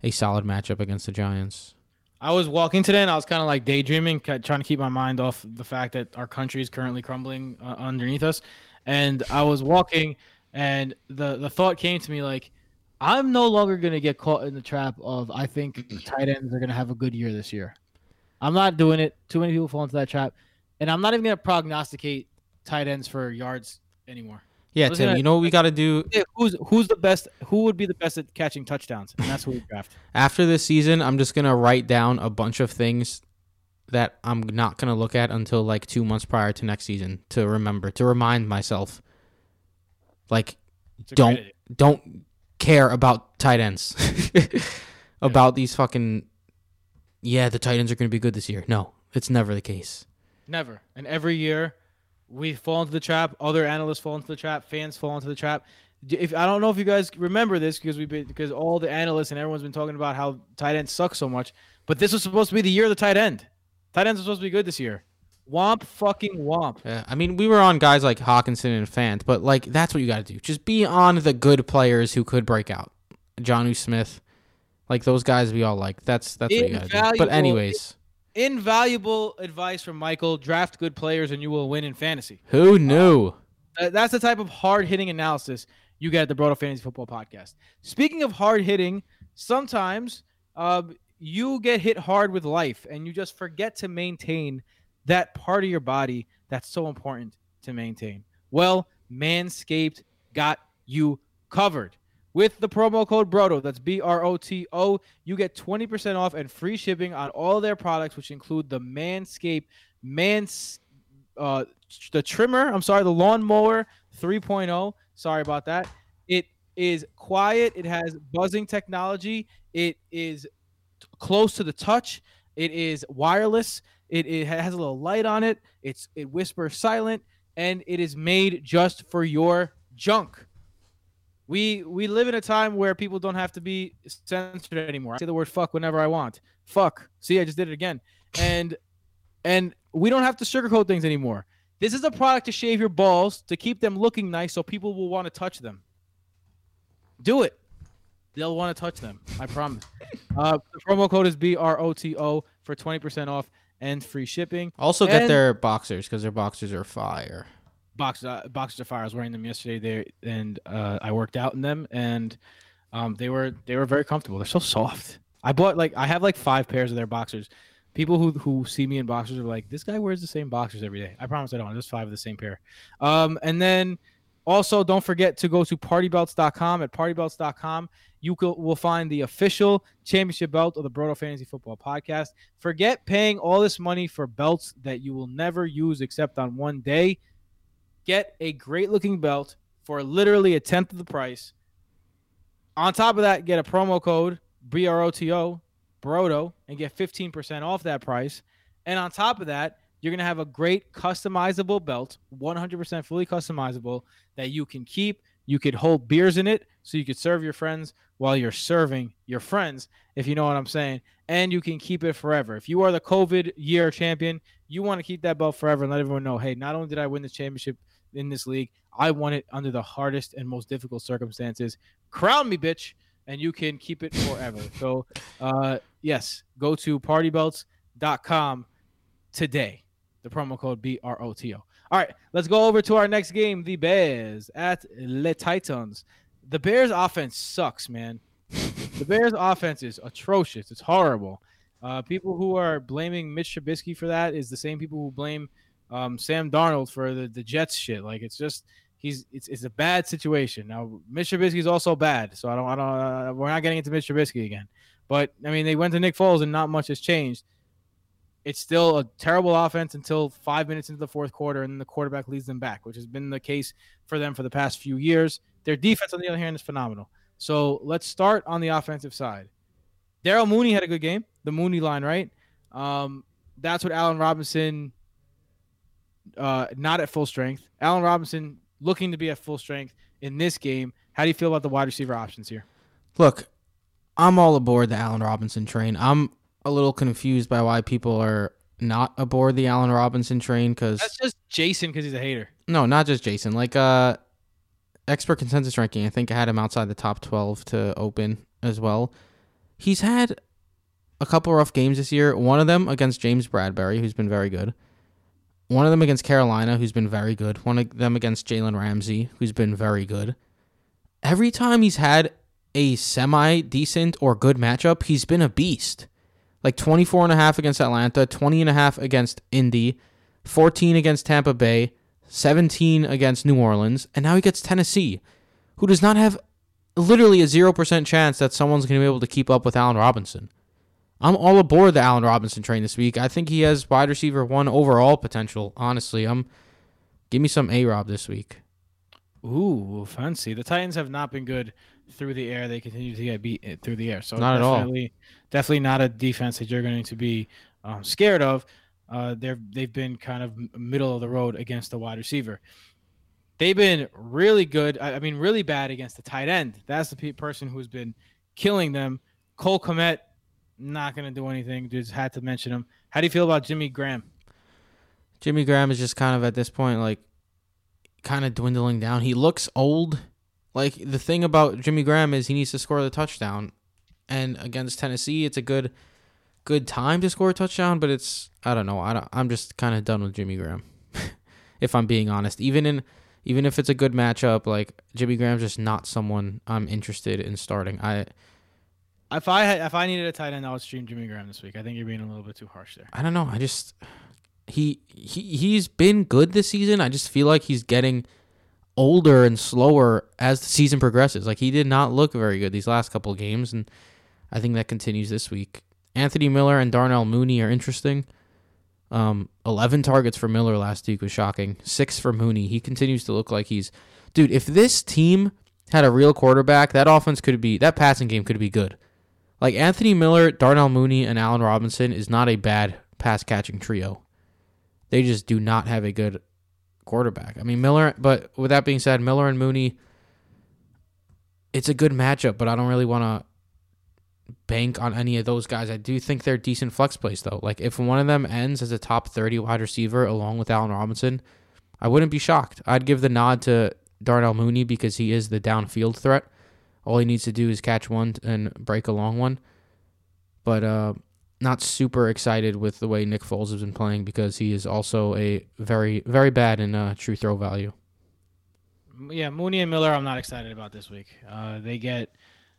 a solid matchup against the Giants. I was walking today and I was kind of like daydreaming, trying to keep my mind off the fact that our country is currently crumbling uh, underneath us. And I was walking, and the the thought came to me like, I'm no longer going to get caught in the trap of I think tight ends are going to have a good year this year. I'm not doing it. Too many people fall into that trap, and I'm not even going to prognosticate tight ends for yards anymore. Yeah, Tim, gonna- you know what we got to do Who's who's the best? Who would be the best at catching touchdowns? And that's who we draft. after this season? I'm just gonna write down a bunch of things that I'm not gonna look at until like two months prior to next season to remember to remind myself. Like Don't- don't care about tight ends. about these fucking yeah, the tight ends are going to be good this year. No, it's never the case. Never. And every year we fall into the trap. Other analysts fall into the trap. Fans fall into the trap. If I don't know if you guys remember this because we've been because all the analysts and everyone's been talking about how tight ends suck so much, but this was supposed to be the year of the tight end. Tight ends are supposed to be good this year. Womp fucking womp. Yeah, I mean, we were on guys like Hockenson and Fant, but like that's what you got to do. Just be on the good players who could break out. Jonnu Smith, like those guys we all like. That's that's what you got to do. But anyways, Invaluable advice from Michael. Draft good players and you will win in fantasy. who knew? Uh, that's the type of hard hitting analysis you get at the Broto Fantasy Football Podcast. Speaking of hard hitting, sometimes um, you get hit hard with life and you just forget to maintain that part of your body that's so important to maintain. Well, Manscaped got you covered. With the promo code BROTO, that's B R O T O, you get 20% off and free shipping on all their products, which include the Manscaped Mans uh the trimmer, I'm sorry, the lawnmower 3.0. Sorry about that. It is quiet, it has buzzing technology, it is close to the touch, it is wireless, it, it has a little light on it, it's it whispers silent, and it is made just for your junk. We we live in a time where people don't have to be censored anymore. I say the word fuck whenever I want. Fuck. See, I just did it again. And and we don't have to sugarcoat things anymore. This is a product to shave your balls to keep them looking nice so people will want to touch them. Do it. They'll want to touch them. I promise. uh, the promo code is B R O T O for 20% off and free shipping. Also, get And- their boxers because their boxers are fire. Boxes uh, boxes of fire. I was wearing them yesterday there, and uh, I worked out in them, and um, they were they were very comfortable. They're so soft. I bought like I have like five pairs of their boxers. People who who see me in boxers are like, this guy wears the same boxers every day. I promise I don't. There's five of the same pair. Um, and then also don't forget to go to partybelts.com. At partybelts.com, you will find the official championship belt of the Broto Fantasy Football Podcast. Forget paying all this money for belts that you will never use except on one day get a great looking belt for literally a tenth of the price. On top of that, get a promo code BROTO, Broto, and get 15% off that price. And on top of that, you're going to have a great customizable belt, 100% fully customizable, that you can keep. You could hold beers in it so you could serve your friends while you're serving your friends, if you know what I'm saying. And you can keep it forever. If you are the COVID year champion, you want to keep that belt forever and let everyone know hey, not only did I win the championship in this league, I won it under the hardest and most difficult circumstances. Crown me, bitch, and you can keep it forever. so, uh, yes, go to partybelts.com today. The promo code BROTO. All right, let's go over to our next game the Bears at Le Titans. The Bears' offense sucks, man. The Bears' offense is atrocious. It's horrible. Uh, people who are blaming Mitch Trubisky for that is the same people who blame um, Sam Darnold for the, the Jets shit. Like it's just he's it's, it's a bad situation. Now Mitch is also bad, so I don't I don't uh, we're not getting into Mitch Trubisky again. But I mean they went to Nick Foles and not much has changed. It's still a terrible offense until five minutes into the fourth quarter, and the quarterback leads them back, which has been the case for them for the past few years. Their defense, on the other hand, is phenomenal. So let's start on the offensive side. Daryl Mooney had a good game. The Mooney line, right? Um, that's what Allen Robinson, uh, not at full strength. Allen Robinson looking to be at full strength in this game. How do you feel about the wide receiver options here? Look, I'm all aboard the Allen Robinson train. I'm a little confused by why people are not aboard the Allen Robinson train because That's just Jason because he's a hater. no, not just Jason. Like uh, expert consensus ranking, I think I had him outside the top 12 to open as well. He's had a couple rough games this year. One of them against James Bradberry, who's been very good. One of them against Carolina, who's been very good. One of them against Jalen Ramsey, who's been very good. Every time he's had a semi decent or good matchup, he's been a beast. Like 24 and a half against Atlanta, 20 and a half against Indy, 14 against Tampa Bay, 17 against New Orleans, and now he gets Tennessee, who does not have literally a 0% chance that someone's going to be able to keep up with Allen Robinson. I'm all aboard the Allen Robinson train this week. I think he has wide receiver one overall potential. Honestly, I'm give me some A Rob this week. Ooh, fancy. The Titans have not been good through the air. They continue to get beat eh, through the air. So Not at all. definitely, definitely not a defense that you're going to be um, scared of. Uh, they're they've been kind of middle of the road against the wide receiver. They've been really good. I, I mean, really bad against the tight end. That's the pe- person who's been killing them. Cole Kmet, not going to do anything. Just had to mention him. How do you feel about Jimmy Graham? Jimmy Graham is just kind of at this point like kind of dwindling down. He looks old. Like the thing about Jimmy Graham is he needs to score the touchdown. And against Tennessee, it's a good good time to score a touchdown, but it's I don't know. I don't, I'm just kind of done with Jimmy Graham. if I'm being honest. Even in even if it's a good matchup, like Jimmy Graham's just not someone I'm interested in starting. I If I had, if I needed a tight end, I would stream Jimmy Graham this week. I think you're being a little bit too harsh there. I don't know. I just he he he's been good this season. I just feel like he's getting older and slower as the season progresses. Like he did not look very good these last couple games, and I think that continues this week. Anthony Miller and Darnell Mooney are interesting. Um, eleven targets for Miller last week was shocking. Six for Mooney. He continues to look like he's dude. If this team had a real quarterback, that offense could be that passing game could be good. Like Anthony Miller, Darnell Mooney, and Allen Robinson is not a bad pass catching trio. They just do not have a good quarterback. I mean Miller, but with that being said, Miller and Mooney, it's a good matchup, but I don't really want to bank on any of those guys. I do think they're decent flex plays though. Like if one of them ends as a top 30 wide receiver along with Allen Robinson, I wouldn't be shocked. I'd give the nod to Darnell Mooney because he is the downfield threat. All he needs to do is catch one and break a long one. But uh, not super excited with the way Nick Foles has been playing because he is also a very, very bad in uh, true throw value. Yeah, Mooney and Miller, I'm not excited about this week. Uh, they get,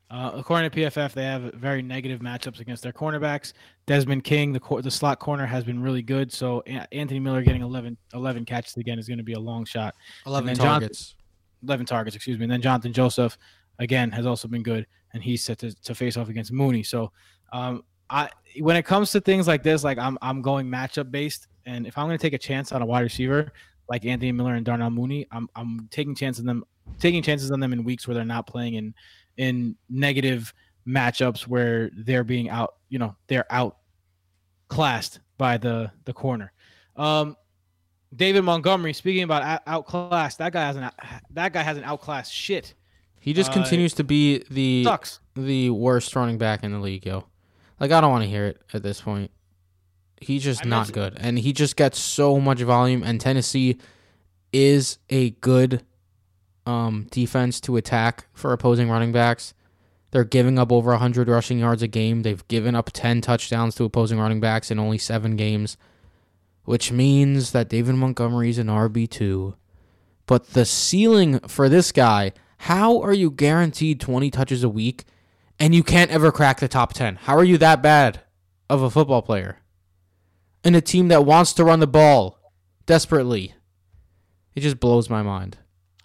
uh, according to PFF, they have very negative matchups against their cornerbacks. Desmond King, the cor- the slot corner, has been really good. So Anthony Miller getting 11, 11 catches again is going to be a long shot. 11 then Jonathan- targets. 11 targets, excuse me. And then Jonathan Joseph, again, has also been good, and he's set to, to face off against Mooney. So, um, I when it comes to things like this, like I'm I'm going matchup based, and if I'm going to take a chance on a wide receiver like Anthony Miller and Darnell Mooney, I'm I'm taking chances on them, taking chances on them in weeks where they're not playing in in negative matchups where they're being out, you know, they're outclassed by the the corner. Um, David Montgomery, speaking about out- outclassed, that guy has an that guy has an outclassed shit. He just Uh, continues to be the Sucks. the worst running back in the league, yo. Like I don't want to hear it at this point. He's just I not mentioned- good, and he just gets so much volume. And Tennessee is a good um, defense to attack for opposing running backs. They're giving up over 100 rushing yards a game. They've given up 10 touchdowns to opposing running backs in only seven games, which means that David Montgomery is an RB2. But the ceiling for this guy, how are you guaranteed 20 touches a week and you can't ever crack the top 10? How are you that bad of a football player? In a team that wants to run the ball desperately. It just blows my mind.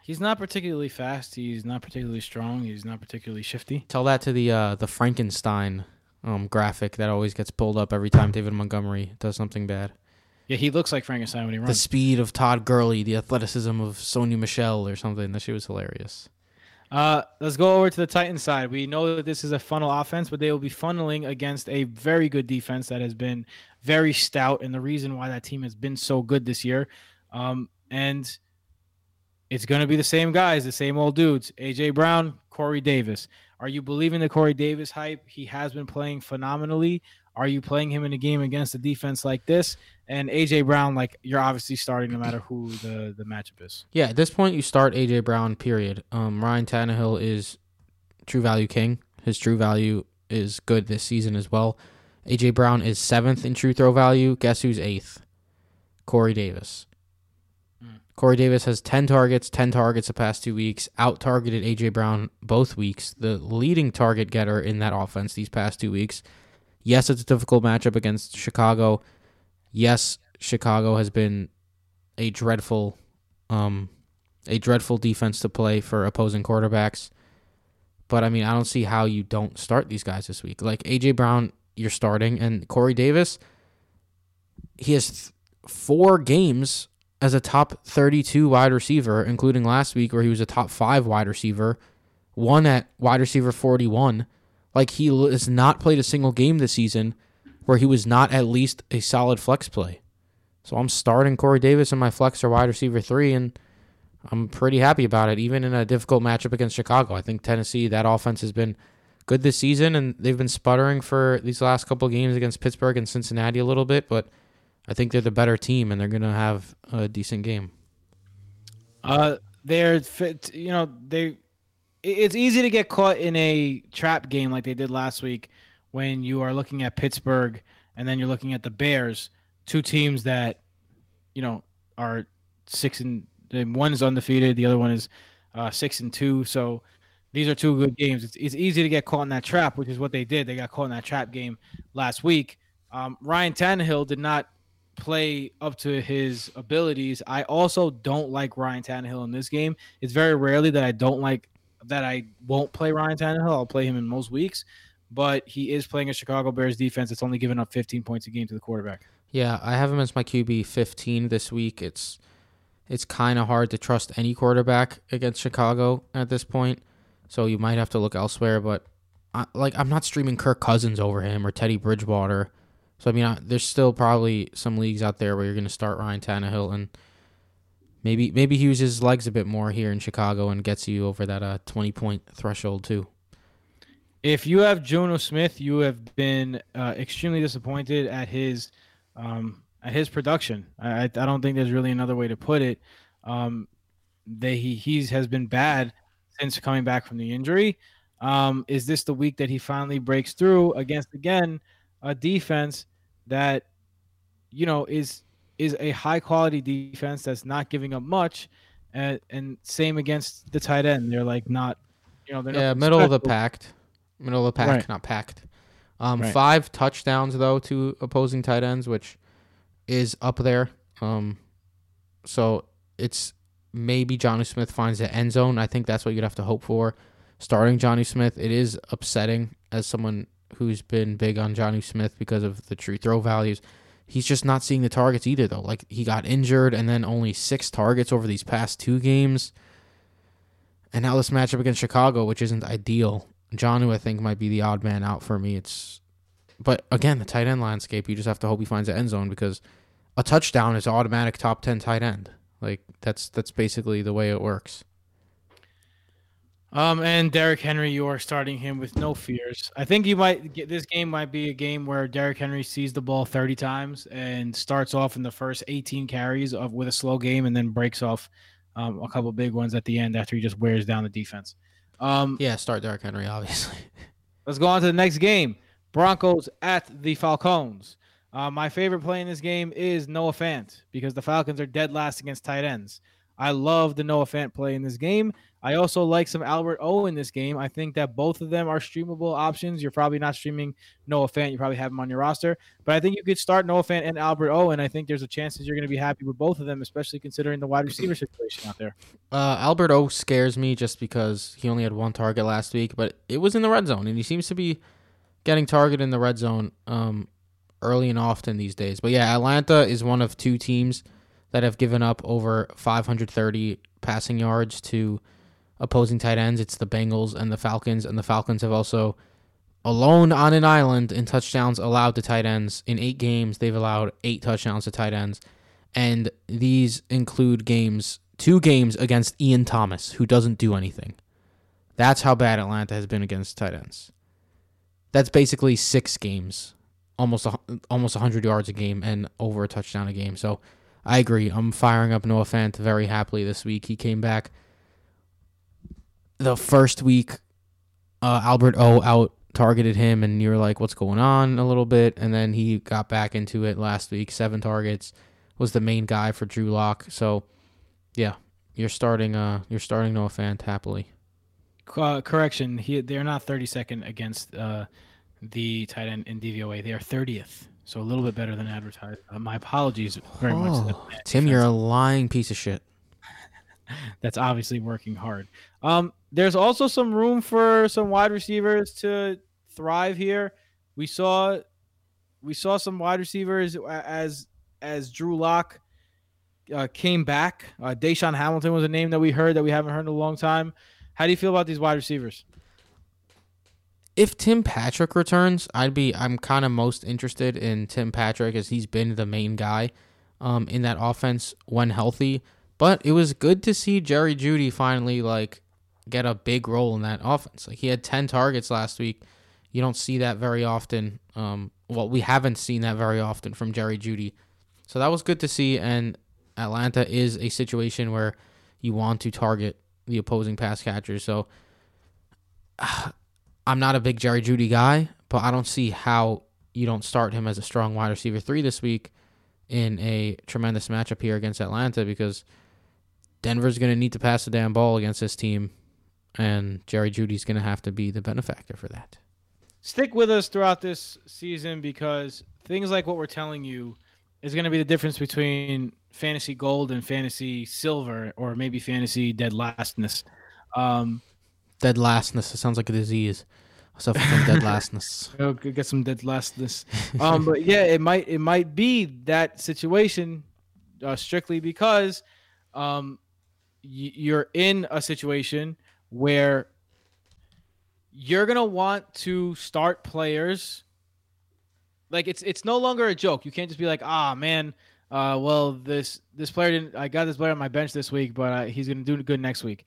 He's not particularly fast. He's not particularly strong. He's not particularly shifty. Tell that to the uh, the Frankenstein um, graphic that always gets pulled up every time David Montgomery does something bad. Yeah, he looks like Frankenstein when he runs. The speed of Todd Gurley, the athleticism of Sony Michel or something. That shit was hilarious. Uh, let's go over to the Titans side. We know that this is a funnel offense, but they will be funneling against a very good defense that has been very stout, and the reason why that team has been so good this year. Um, and it's going to be the same guys, the same old dudes: AJ Brown, Corey Davis. Are you believing the Corey Davis hype? He has been playing phenomenally. Are you playing him in a game against a defense like this? And AJ Brown, like you're obviously starting no matter who the the matchup is. Yeah, at this point you start AJ Brown. Period. Um, Ryan Tannehill is true value king. His true value is good this season as well. AJ Brown is seventh in true throw value. Guess who's eighth? Corey Davis. Mm. Corey Davis has 10 targets, 10 targets the past two weeks, out targeted AJ Brown both weeks, the leading target getter in that offense these past two weeks. Yes, it's a difficult matchup against Chicago. Yes, Chicago has been a dreadful um a dreadful defense to play for opposing quarterbacks. But I mean, I don't see how you don't start these guys this week. Like AJ Brown, you're starting, and Corey Davis, he has th- four games as a top 32 wide receiver, including last week where he was a top five wide receiver, one at wide receiver 41. Like he has not played a single game this season where he was not at least a solid flex play. So I'm starting Corey Davis in my flex or wide receiver three, and I'm pretty happy about it, even in a difficult matchup against Chicago. I think Tennessee, that offense has been good this season, and they've been sputtering for these last couple games against Pittsburgh and Cincinnati a little bit, but I think they're the better team, and they're going to have a decent game. Uh, they're fit. You know, they. It's easy to get caught in a trap game like they did last week, when you are looking at Pittsburgh and then you're looking at the Bears, two teams that, you know, are six and One is undefeated. The other one is uh, six and two. So these are two good games. It's, it's easy to get caught in that trap, which is what they did. They got caught in that trap game last week. Um, Ryan Tannehill did not play up to his abilities. I also don't like Ryan Tannehill in this game. It's very rarely that I don't like that I won't play Ryan Tannehill. I'll play him in most weeks, but he is playing a Chicago Bears defense that's only given up 15 points a game to the quarterback. Yeah, I have him as my QB 15 this week. It's it's kind of hard to trust any quarterback against Chicago at this point. So you might have to look elsewhere, but I, like I'm not streaming Kirk Cousins over him or Teddy Bridgewater. So I mean, I, there's still probably some leagues out there where you're going to start Ryan Tannehill and maybe maybe he uses his legs a bit more here in Chicago and gets you over that uh, 20 point threshold too. If you have Jonnu Smith, you have been uh, extremely disappointed at his um, at his production. I, I don't think there's really another way to put it. Um, they he he's has been bad since coming back from the injury. Um, is this the week that he finally breaks through against again a defense that you know is is a high quality defense that's not giving up much, and and same against the tight end. They're like not, you know, they're yeah, middle special. of the packed, middle of the pack, right. not packed. Um, right. five touchdowns though to opposing tight ends, which is up there. Um, so it's maybe Jonnu Smith finds the end zone. I think that's what you'd have to hope for. Starting Jonnu Smith, it is upsetting as someone who's been big on Jonnu Smith because of the true throw values. He's just not seeing the targets either, though. Like he got injured and then only six targets over these past two games. And now this matchup against Chicago, which isn't ideal. Jonnu, I think, might be the odd man out for me. It's, but again, the tight end landscape. You just have to hope he finds the end zone because a touchdown is automatic top ten tight end. Like that's that's basically the way it works. Um, and Derrick Henry, you are starting him with no fears. I think you might get this game might be a game where Derrick Henry sees the ball 30 times and starts off in the first 18 carries of with a slow game and then breaks off um, a couple big ones at the end after he just wears down the defense. Um, yeah, start Derrick Henry, obviously. let's go on to the next game. Broncos at the Falcons. Uh, my favorite play in this game is Noah Fant because the Falcons are dead last against tight ends. I love the Noah Fant play in this game. I also like some Albert O in this game. I think that both of them are streamable options. You're probably not streaming Noah Fant. You probably have him on your roster. But I think you could start Noah Fant and Albert O, and I think there's a chance that you're going to be happy with both of them, especially considering the wide receiver situation out there. Uh, Albert O scares me just because he only had one target last week, but it was in the red zone, and he seems to be getting targeted in the red zone. Um, early and often these days. But yeah, Atlanta is one of two teams that have given up over 530 passing yards to opposing tight ends. It's the Bengals and the Falcons, and the Falcons have also alone on an island in touchdowns allowed to tight ends. In eight games, they've allowed eight touchdowns to tight ends. And these include games, two games against Ian Thomas, who doesn't do anything. That's how bad Atlanta has been against tight ends. That's basically six games almost a, almost 100 yards a game and over a touchdown a game. So I agree. I'm firing up Noah Fant very happily this week. He came back the first week. Uh, Albert O out targeted him, and you're like, "What's going on?" A little bit, and then he got back into it last week. Seven targets was the main guy for Drew Lock. So yeah, you're starting. Uh, you're starting Noah Fant happily. Uh, correction. He they're not 32nd against uh the tight end in DVOA. They are 30th, so a little bit better than advertised. Uh, my apologies very oh, much. Tim, you're a lying piece of shit. That's obviously working hard. Um, there's also some room for some wide receivers to thrive here. We saw we saw some wide receivers as as Drew Lock uh, came back. Uh, DaeSean Hamilton was a name that we heard that we haven't heard in a long time. How do you feel about these wide receivers? if Tim Patrick returns, I'd be I'm kind of most interested in Tim Patrick as he's been the main guy um, in that offense when healthy. But it was good to see Jerry Jeudy finally like get a big role in that offense. Like he had 10 targets last week. You don't see that very often. Um, well, we haven't seen that very often from Jerry Jeudy. So that was good to see and Atlanta is a situation where you want to target the opposing pass catchers. So I'm not a big Jerry Jeudy guy, but I don't see how you don't start him as a strong wide receiver three this week in a tremendous matchup here against Atlanta because Denver's going to need to pass the damn ball against this team, and Jerry Jeudy's going to have to be the benefactor for that. Stick with us throughout this season because things like what we're telling you is going to be the difference between fantasy gold and fantasy silver, or maybe fantasy dead lastness. Um, dead lastness. It sounds like a disease. I suffer from dead lastness. I'll get some dead lastness. Um, but yeah, it might it might be that situation uh, strictly because um, you're in a situation where you're gonna want to start players. Like it's it's no longer a joke. You can't just be like, ah man, uh, well this this player didn't. I got this player on my bench this week, but uh, he's gonna do good next week.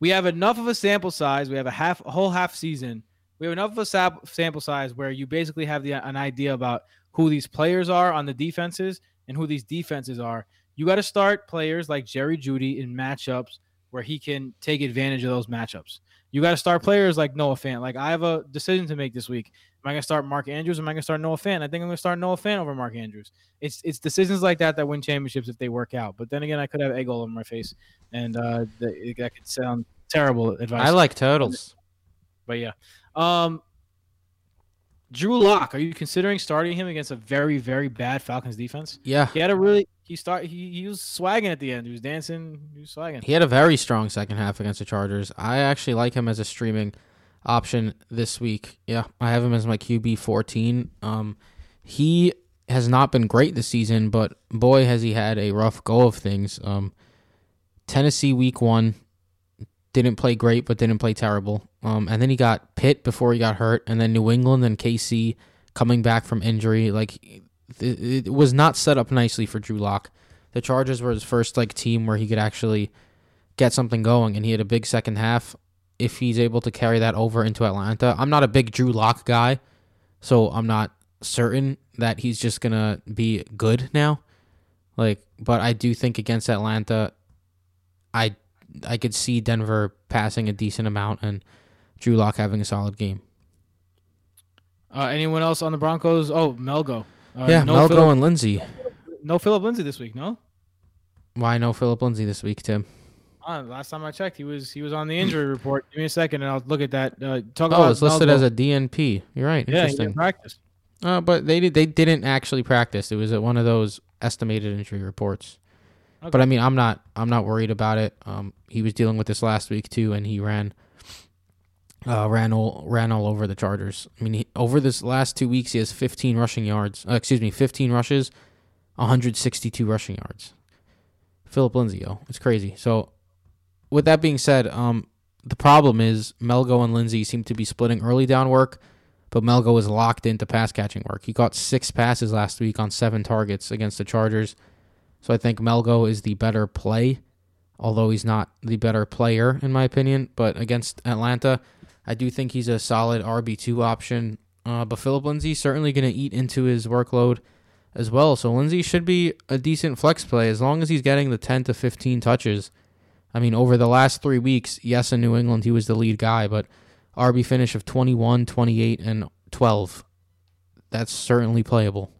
We have enough of a sample size. We have a half a whole half season. We have enough of a sap- sample size where you basically have the, an idea about who these players are on the defenses and who these defenses are. You got to start players like Jerry Jeudy in matchups where he can take advantage of those matchups. You got to start players like Noah Fant. Like I have a decision to make this week. Am I going to start Mark Andrews? Or am I going to start Noah Fant? I think I'm going to start Noah Fant over Mark Andrews. It's it's decisions like that that win championships if they work out. But then again, I could have egg all over my face, and uh, that, that could sound terrible advice. I like turtles, but yeah. Um, Drew Lock, are you considering starting him against a very very bad Falcons defense? Yeah, he had a really he start he, he was swagging at the end. He was dancing. He was swagging. He had a very strong second half against the Chargers. I actually like him as a streaming option this week. Yeah, I have him as my QB fourteen. Um, he has not been great this season, but boy has he had a rough go of things. Um, Tennessee week one didn't play great, but didn't play terrible. Um, and then he got Pitt before he got hurt, and then New England and KC coming back from injury. Like it, it was not set up nicely for Drew Lock. The Chargers were his first like team where he could actually get something going, and he had a big second half. If he's able to carry that over into Atlanta, I'm not a big Drew Lock guy, so I'm not certain that he's just gonna be good now. Like, but I do think against Atlanta, I I could see Denver passing a decent amount and Drew Lock having a solid game. Uh, anyone else on the Broncos? Oh, Melgo. Uh, yeah, no Phillip, and Lindsay. No Phillip Lindsay this week, no? Why no Phillip Lindsay this week, Tim? Uh, last time I checked, he was he was on the injury report. Give me a second, and I'll look at that. Uh, talk oh, it's listed as a DNP. You're right. Yeah, Interesting. practice. Uh, but they did, they didn't actually practice. It was one of those estimated injury reports. Okay. But I mean, I'm not I'm not worried about it. Um, he was dealing with this last week too, and he ran uh, ran all ran all over the Chargers. I mean, he, over this last two weeks, he has 15 rushing yards. Uh, excuse me, 15 rushes, 162 rushing yards. Phillip Lindsay, yo, it's crazy. So, with that being said, um, the problem is Melgo and Lindsay seem to be splitting early down work, but Melgo is locked into pass catching work. He caught six passes last week on seven targets against the Chargers. So I think Melgo is the better play, although he's not the better player in my opinion. But against Atlanta, I do think he's a solid RB two option. Uh, but Phillip Lindsay certainly going to eat into his workload as well. So Lindsay should be a decent flex play as long as he's getting the 10 to 15 touches. I mean, over the last three weeks, yes, in New England, he was the lead guy, but RB finish of 21, 28, and 12. That's certainly playable.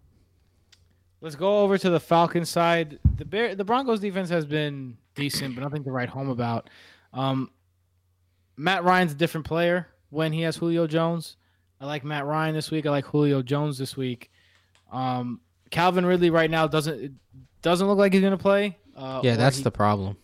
Let's go over to the Falcons side. The Bear, the Broncos defense has been decent, but nothing to write home about. Um, Matt Ryan's a different player when he has Julio Jones. I like Matt Ryan this week. I like Julio Jones this week. Um, Calvin Ridley right now doesn't doesn't look like he's gonna play. Uh, yeah, that's he, the problem.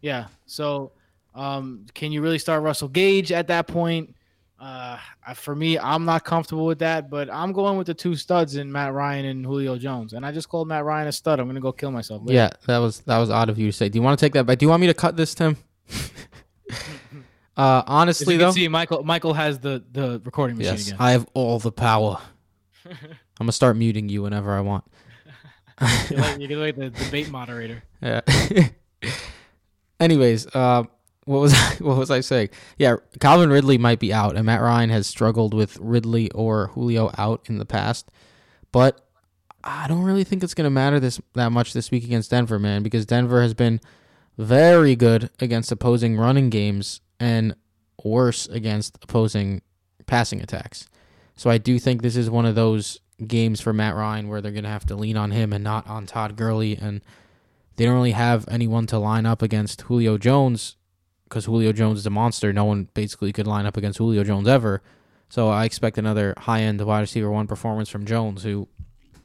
Yeah. So, um, can you really start Russell Gage at that point? Uh, for me, I'm not comfortable with that, but I'm going with the two studs in Matt Ryan and Julio Jones. And I just called Matt Ryan a stud. I'm gonna go kill myself. Later. Yeah, that was that was odd of you to say. Do you want to take that back? Do you want me to cut this, Tim? Uh, honestly, though, see, Michael Michael has the the recording machine yes, again. I have all the power. I'm gonna start muting you whenever I want. you're, like, you're like the debate moderator. Yeah. Anyways, uh, what was I, what was I saying? Yeah, Calvin Ridley might be out, and Matt Ryan has struggled with Ridley or Julio out in the past, but I don't really think it's going to matter this that much this week against Denver, man, because Denver has been very good against opposing running games and worse against opposing passing attacks. So I do think this is one of those games for Matt Ryan where they're going to have to lean on him and not on Todd Gurley and they don't really have anyone to line up against Julio Jones because Julio Jones is a monster. No one basically could line up against Julio Jones ever. So I expect another high end wide receiver one performance from Jones, who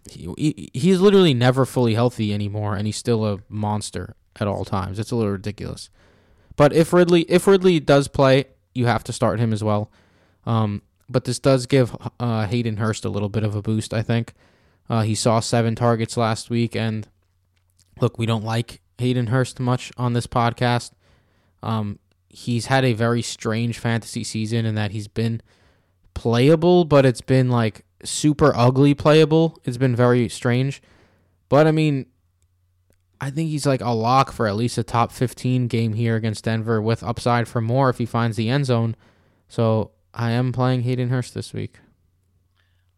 he, he's literally never fully healthy anymore, and he's still a monster at all times. It's a little ridiculous. But if Ridley if Ridley does play, you have to start him as well. Um, but this does give uh, Hayden Hurst a little bit of a boost, I think. Uh, he saw seven targets last week, and look, we don't like Hayden Hurst much on this podcast. Um, he's had a very strange fantasy season in that he's been playable, but it's been like super ugly playable. It's been very strange. But I mean, I think he's like a lock for at least a top 15 game here against Denver with upside for more if he finds the end zone. So I am playing Hayden Hurst this week.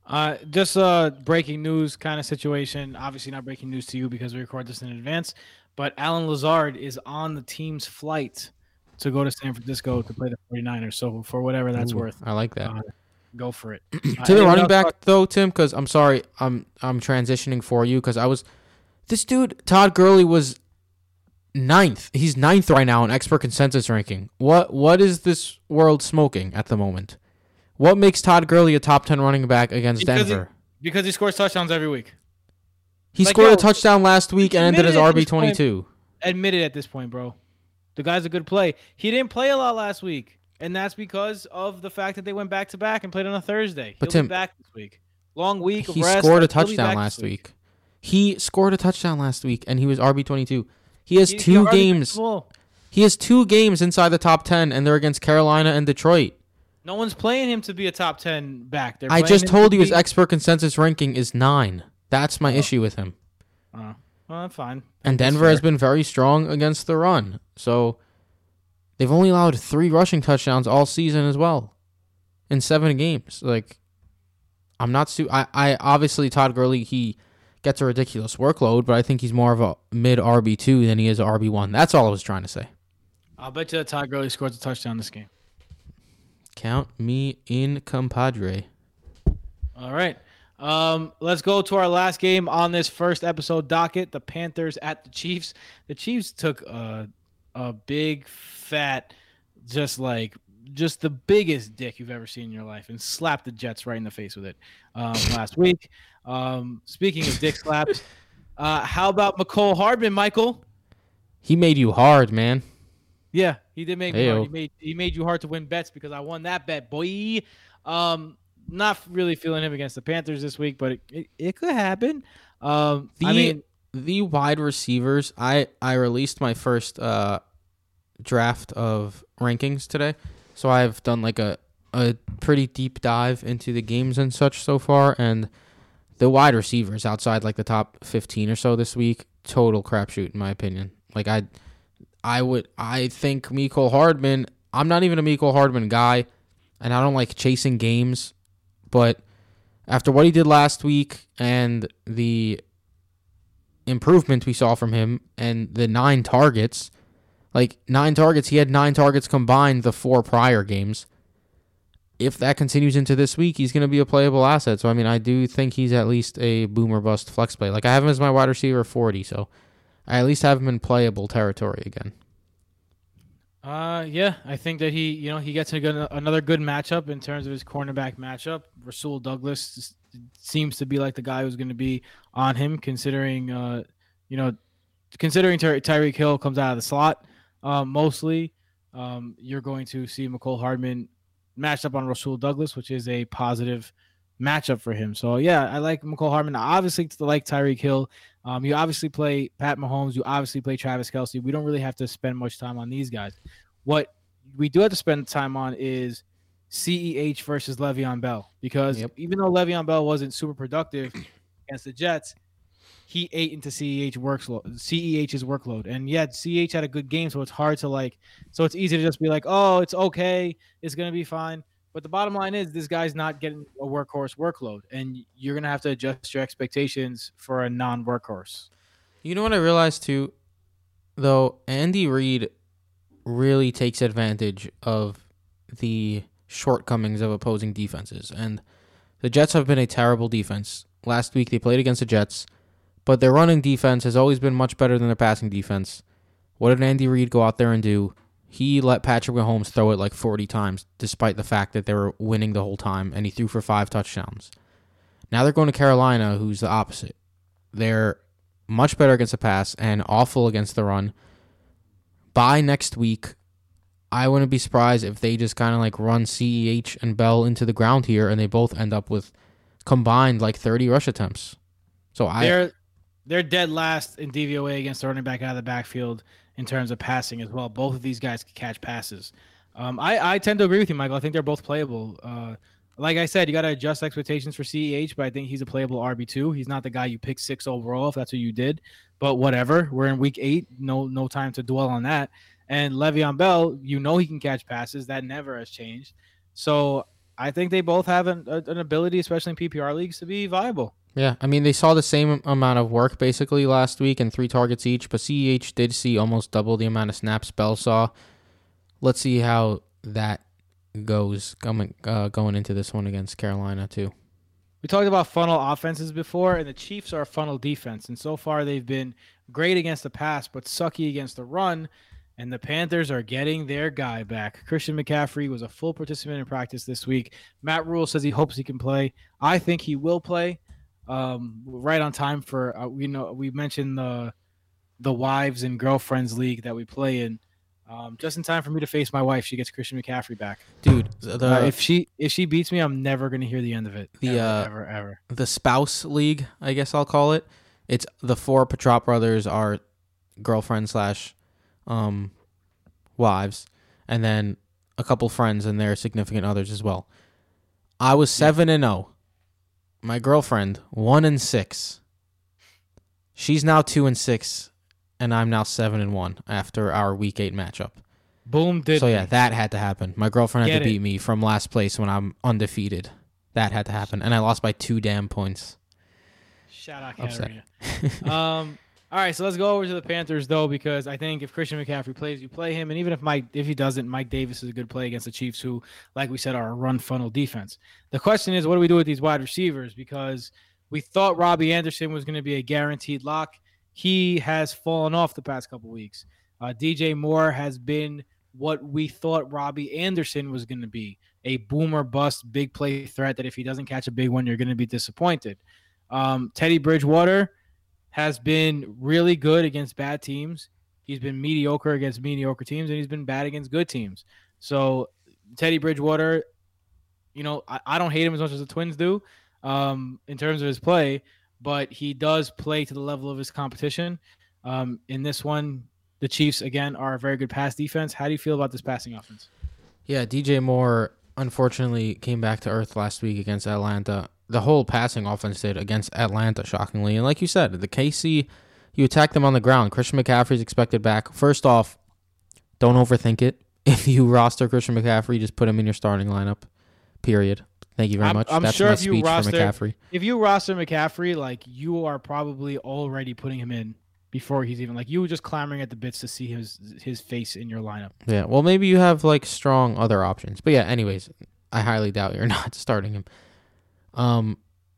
Uh, just a breaking news kind of situation. Obviously, not breaking news to you because we record this in advance. But Allen Lazard is on the team's flight to go to San Francisco to play the 49ers. So, for whatever that's Ooh, worth, I like that. Uh, go for it. to the running back, though, Tim, because I'm sorry, I'm I'm transitioning for you because I was this dude Todd Gurley was ninth. He's ninth right now in expert consensus ranking. What what is this world smoking at the moment? What makes Todd Gurley a top ten running back against because Denver? He, because he scores touchdowns every week. He like, scored yo, a touchdown last week and ended as RB twenty two. Admitted at this point, bro. The guy's a good play. He didn't play a lot last week, and that's because of the fact that they went back to back and played on a Thursday. But He'll Tim, back this week. Long week. He rest, scored a touchdown last week. week. He scored a touchdown last week, and he was RB twenty two. He has two games. He has two games inside the top ten, and they're against Carolina and Detroit. No one's playing him to be a top ten back. They're I just told you his expert consensus ranking is nine. That's my oh. issue with him. Oh, well, fine. And Denver has been very strong against the run, so they've only allowed three rushing touchdowns all season as well, in seven games. Like, I'm not. Su- I, I obviously Todd Gurley he gets a ridiculous workload, but I think he's more of a mid RB two than he is a RB one. That's all I was trying to say. I'll bet you that Todd Gurley scores a touchdown this game. Count me in, compadre. All right. Um, let's go to our last game on this first episode docket. The Panthers at the Chiefs. The Chiefs took a, a big, fat, just like just the biggest dick you've ever seen in your life and slapped the Jets right in the face with it um, last week. Um, speaking of dick slaps, uh, how about Mecole Hardman, Michael? He made you hard, man. Yeah, he did make me hard. He made he made you hard to win bets because I won that bet, boy. Um, not really feeling him against the Panthers this week, but it, it, it could happen. Um, the, I mean, the wide receivers. I I released my first uh draft of rankings today, so I've done like a a pretty deep dive into the games and such so far, and the wide receivers outside like the top 15 or so this week, total crapshoot in my opinion. Like I, I would, I think Mecole Hardman. I'm not even a Mecole Hardman guy, and I don't like chasing games, but after what he did last week and the improvement we saw from him and the nine targets, like nine targets, he had nine targets combined the four prior games if that continues into this week, he's going to be a playable asset. So I mean, I do think he's at least a boomer bust flex play. Like I have him as my wide receiver 40, so I at least have him in playable territory again. Uh, yeah, I think that he, you know, he gets a good, another good matchup in terms of his cornerback matchup. Rasul Douglas seems to be like the guy who's going to be on him, considering, uh, you know, considering Ty- Tyreek Hill comes out of the slot, uh, mostly. Um, you're going to see Mecole Hardman matched up on Rasul Douglas, which is a positive matchup for him. So yeah, I like Mecole Hardman. I obviously like Tyreek Hill. Um, you obviously play Pat Mahomes. You obviously play Travis Kelce. We don't really have to spend much time on these guys. What we do have to spend time on is CEH versus Le'Veon Bell because yep. even though Le'Veon Bell wasn't super productive against the Jets, he ate into CEH workload, CEH's workload, and yet CEH had a good game, so it's hard to like, so it's easy to just be like, oh, it's okay, it's gonna be fine. But the bottom line is, this guy's not getting a workhorse workload, and you're gonna have to adjust your expectations for a non-workhorse. You know what I realized too, though, Andy Reid really takes advantage of the shortcomings of opposing defenses, and the Jets have been a terrible defense. Last week they played against the Jets But their running defense has always been much better than their passing defense. What did Andy Reid go out there and do? He let Patrick Mahomes throw it like 40 times, despite the fact that they were winning the whole time, and he threw for five touchdowns. Now they're going to Carolina, who's the opposite. They're much better against the pass and awful against the run. By next week, I wouldn't be surprised if they just kind of like run CEH and Bell into the ground here, and they both end up with combined like 30 rush attempts. So I they're they're dead last in DVOA against the running back out of the backfield in terms of passing as well. Both of these guys can catch passes. Um, I I tend to agree with you, Michael. I think they're both playable. Uh, like I said, you got to adjust expectations for CEH, but I think he's a playable RB two. He's not the guy you pick six overall if that's what you did. But whatever, we're in week eight. No no time to dwell on that. And Le'Veon Bell, you know he can catch passes. That never has changed. So I think they both have an, an ability, especially in PPR leagues, to be viable. Yeah, I mean they saw the same amount of work basically last week and three targets each, but CEH did see almost double the amount of snaps Bell saw. Let's see how that goes coming uh, going into this one against Carolina too. We talked about funnel offenses before, and the Chiefs are a funnel defense, and so far they've been great against the pass, but sucky against the run. And the Panthers are getting their guy back. Christian McCaffrey was a full participant in practice this week. Matt Rhule says he hopes he can play. I think he will play. Um, right on time for uh, we know we mentioned the the wives and girlfriends league that we play in. Um, just in time for me to face my wife. She gets Christian McCaffrey back, dude. The, uh, if she if she beats me, I'm never gonna hear the end of it. The ever, uh, ever ever the spouse league, I guess I'll call it. It's the four Petrop brothers are girlfriend slash um, wives, and then a couple friends and their significant others as well. I was seven and zero. My girlfriend one and six. She's now two and six, and I'm now seven and one after our week eight matchup. Boom! Did so yeah, that had to happen. My girlfriend had Get to beat it. me from last place when I'm undefeated. That had to happen, and I lost by two damn points. Shout out Upset. Katarina. um, all right, so let's go over to the Panthers though, because I think if Christian McCaffrey plays, you play him, and even if Mike, if he doesn't, Mike Davis is a good play against the Chiefs, who, like we said, are a run funnel defense. The question is, what do we do with these wide receivers? Because we thought Robbie Anderson was going to be a guaranteed lock. He has fallen off the past couple weeks. Uh, DJ Moore has been what we thought Robbie Anderson was going to be a boomer bust, big play threat that if he doesn't catch a big one, you're going to be disappointed. Um, Teddy Bridgewater has been really good against bad teams. He's been mediocre against mediocre teams, and he's been bad against good teams. So Teddy Bridgewater, you know, I, I don't hate him as much as the Twins do um, in terms of his play, but he does play to the level of his competition. Um, in this one, the Chiefs again are a very good pass defense. How do you feel about this passing offense? Yeah, DJ Moore unfortunately came back to earth last week against Atlanta. The whole passing offense did against Atlanta, shockingly. And like you said, the KC, you attack them on the ground. Christian McCaffrey's expected back. First off, don't overthink it. If you roster Christian McCaffrey, just put him in your starting lineup. Period. Thank you very I'm- much. I'm That's sure my if you speech roster- for McCaffrey. If you roster McCaffrey, like you are probably already putting him in before he's even like you were just clamoring at the bits to see his his face in your lineup. Yeah, well, maybe you have like strong other options, but yeah. Anyways, I highly doubt you're not starting him. Um,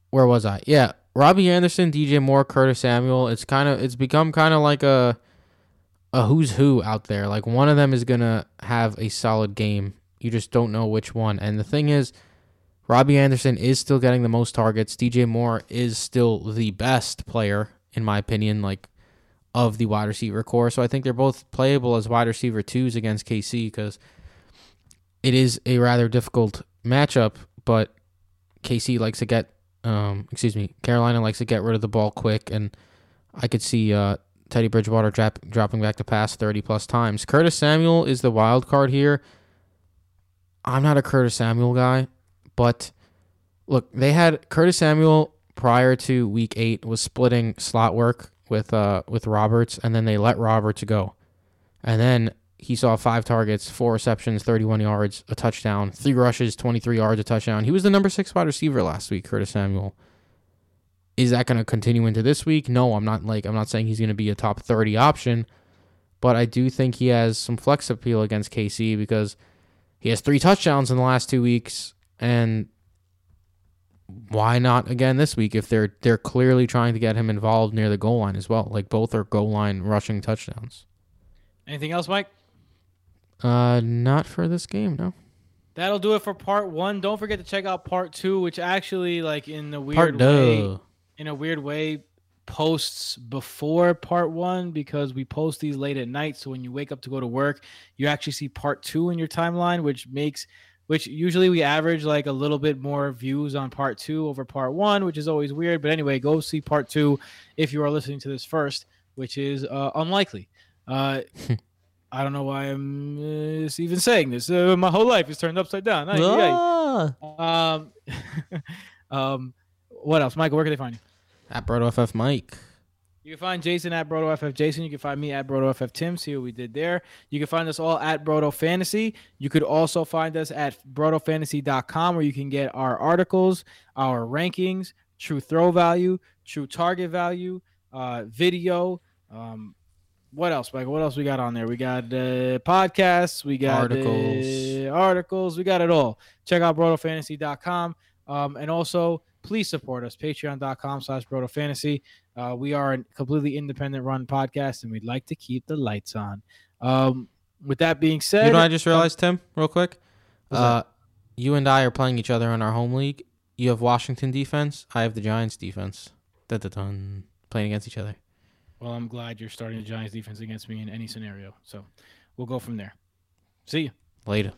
where was I? Yeah, Robbie Anderson, DJ Moore, Curtis Samuel. It's kind of it's become kind of like a a who's who out there. Like one of them is gonna have a solid game. You just don't know which one. And the thing is, Robbie Anderson is still getting the most targets. DJ Moore is still the best player in my opinion. Like of the wide receiver corps. So I think they're both playable as wide receiver twos against KC because it is a rather difficult matchup, but KC likes to get, um, excuse me, Carolina likes to get rid of the ball quick, and I could see uh, Teddy Bridgewater drop, dropping back to pass 30 plus times. Curtis Samuel is the wild card here. I'm not a Curtis Samuel guy, but look, they had Curtis Samuel prior to week eight was splitting slot work with uh with Roberts, and then they let Roberts go, and then he saw five targets, four receptions, 31 yards, a touchdown, three rushes, 23 yards, a touchdown. He was the number six wide receiver last week, Curtis Samuel. Is that going to continue into this week? No, I'm not like I'm not saying he's going to be a top 30 option, but I do think he has some flex appeal against KC because he has three touchdowns in the last two weeks, and why not again this week if they're they're clearly trying to get him involved near the goal line as well? Like both are goal line rushing touchdowns. Anything else, Mike? Uh, not for this game, no. That'll do it for part one. Don't forget to check out part two, which actually, like in a weird Part way, in a weird way, posts before part one because we post these late at night. So when you wake up to go to work, you actually see part two in your timeline, which makes which usually we average like a little bit more views on part two over part one, which is always weird. But anyway, go see part two if you are listening to this first, which is uh, unlikely. Uh, I don't know why I'm uh, even saying this. Uh, my whole life is turned upside down. Ah. Um, um, what else, Michael? Where can they find you? At BrotoFF Mike. You can find Jason at BrotoFF Jason. You can find me at BrotoFF Tim. See what we did there. You can find us all at Broto Fantasy. You could also find us at BrotoFantasy.com where you can get our articles, our rankings, true throw value, true target value, uh, video. Um, what else, Michael? What else we got on there? We got uh, podcasts. We got Articles. uh, articles. We got it all. Check out BrotoFantasy.com. Um, and also, please support us. Patreon.com slash BrotoFantasy. Uh, we are a completely independent run podcast, and we'd like to keep the lights on. Um, with that being said, You know what I just realized, Tim, real quick? Uh, you and I are playing each other in our home league. You have Washington defense. I have the Giants defense. Dun, dun, dun. Playing against each other. Well, I'm glad you're starting the Giants defense against me in any scenario. So we'll go from there. See you. Later.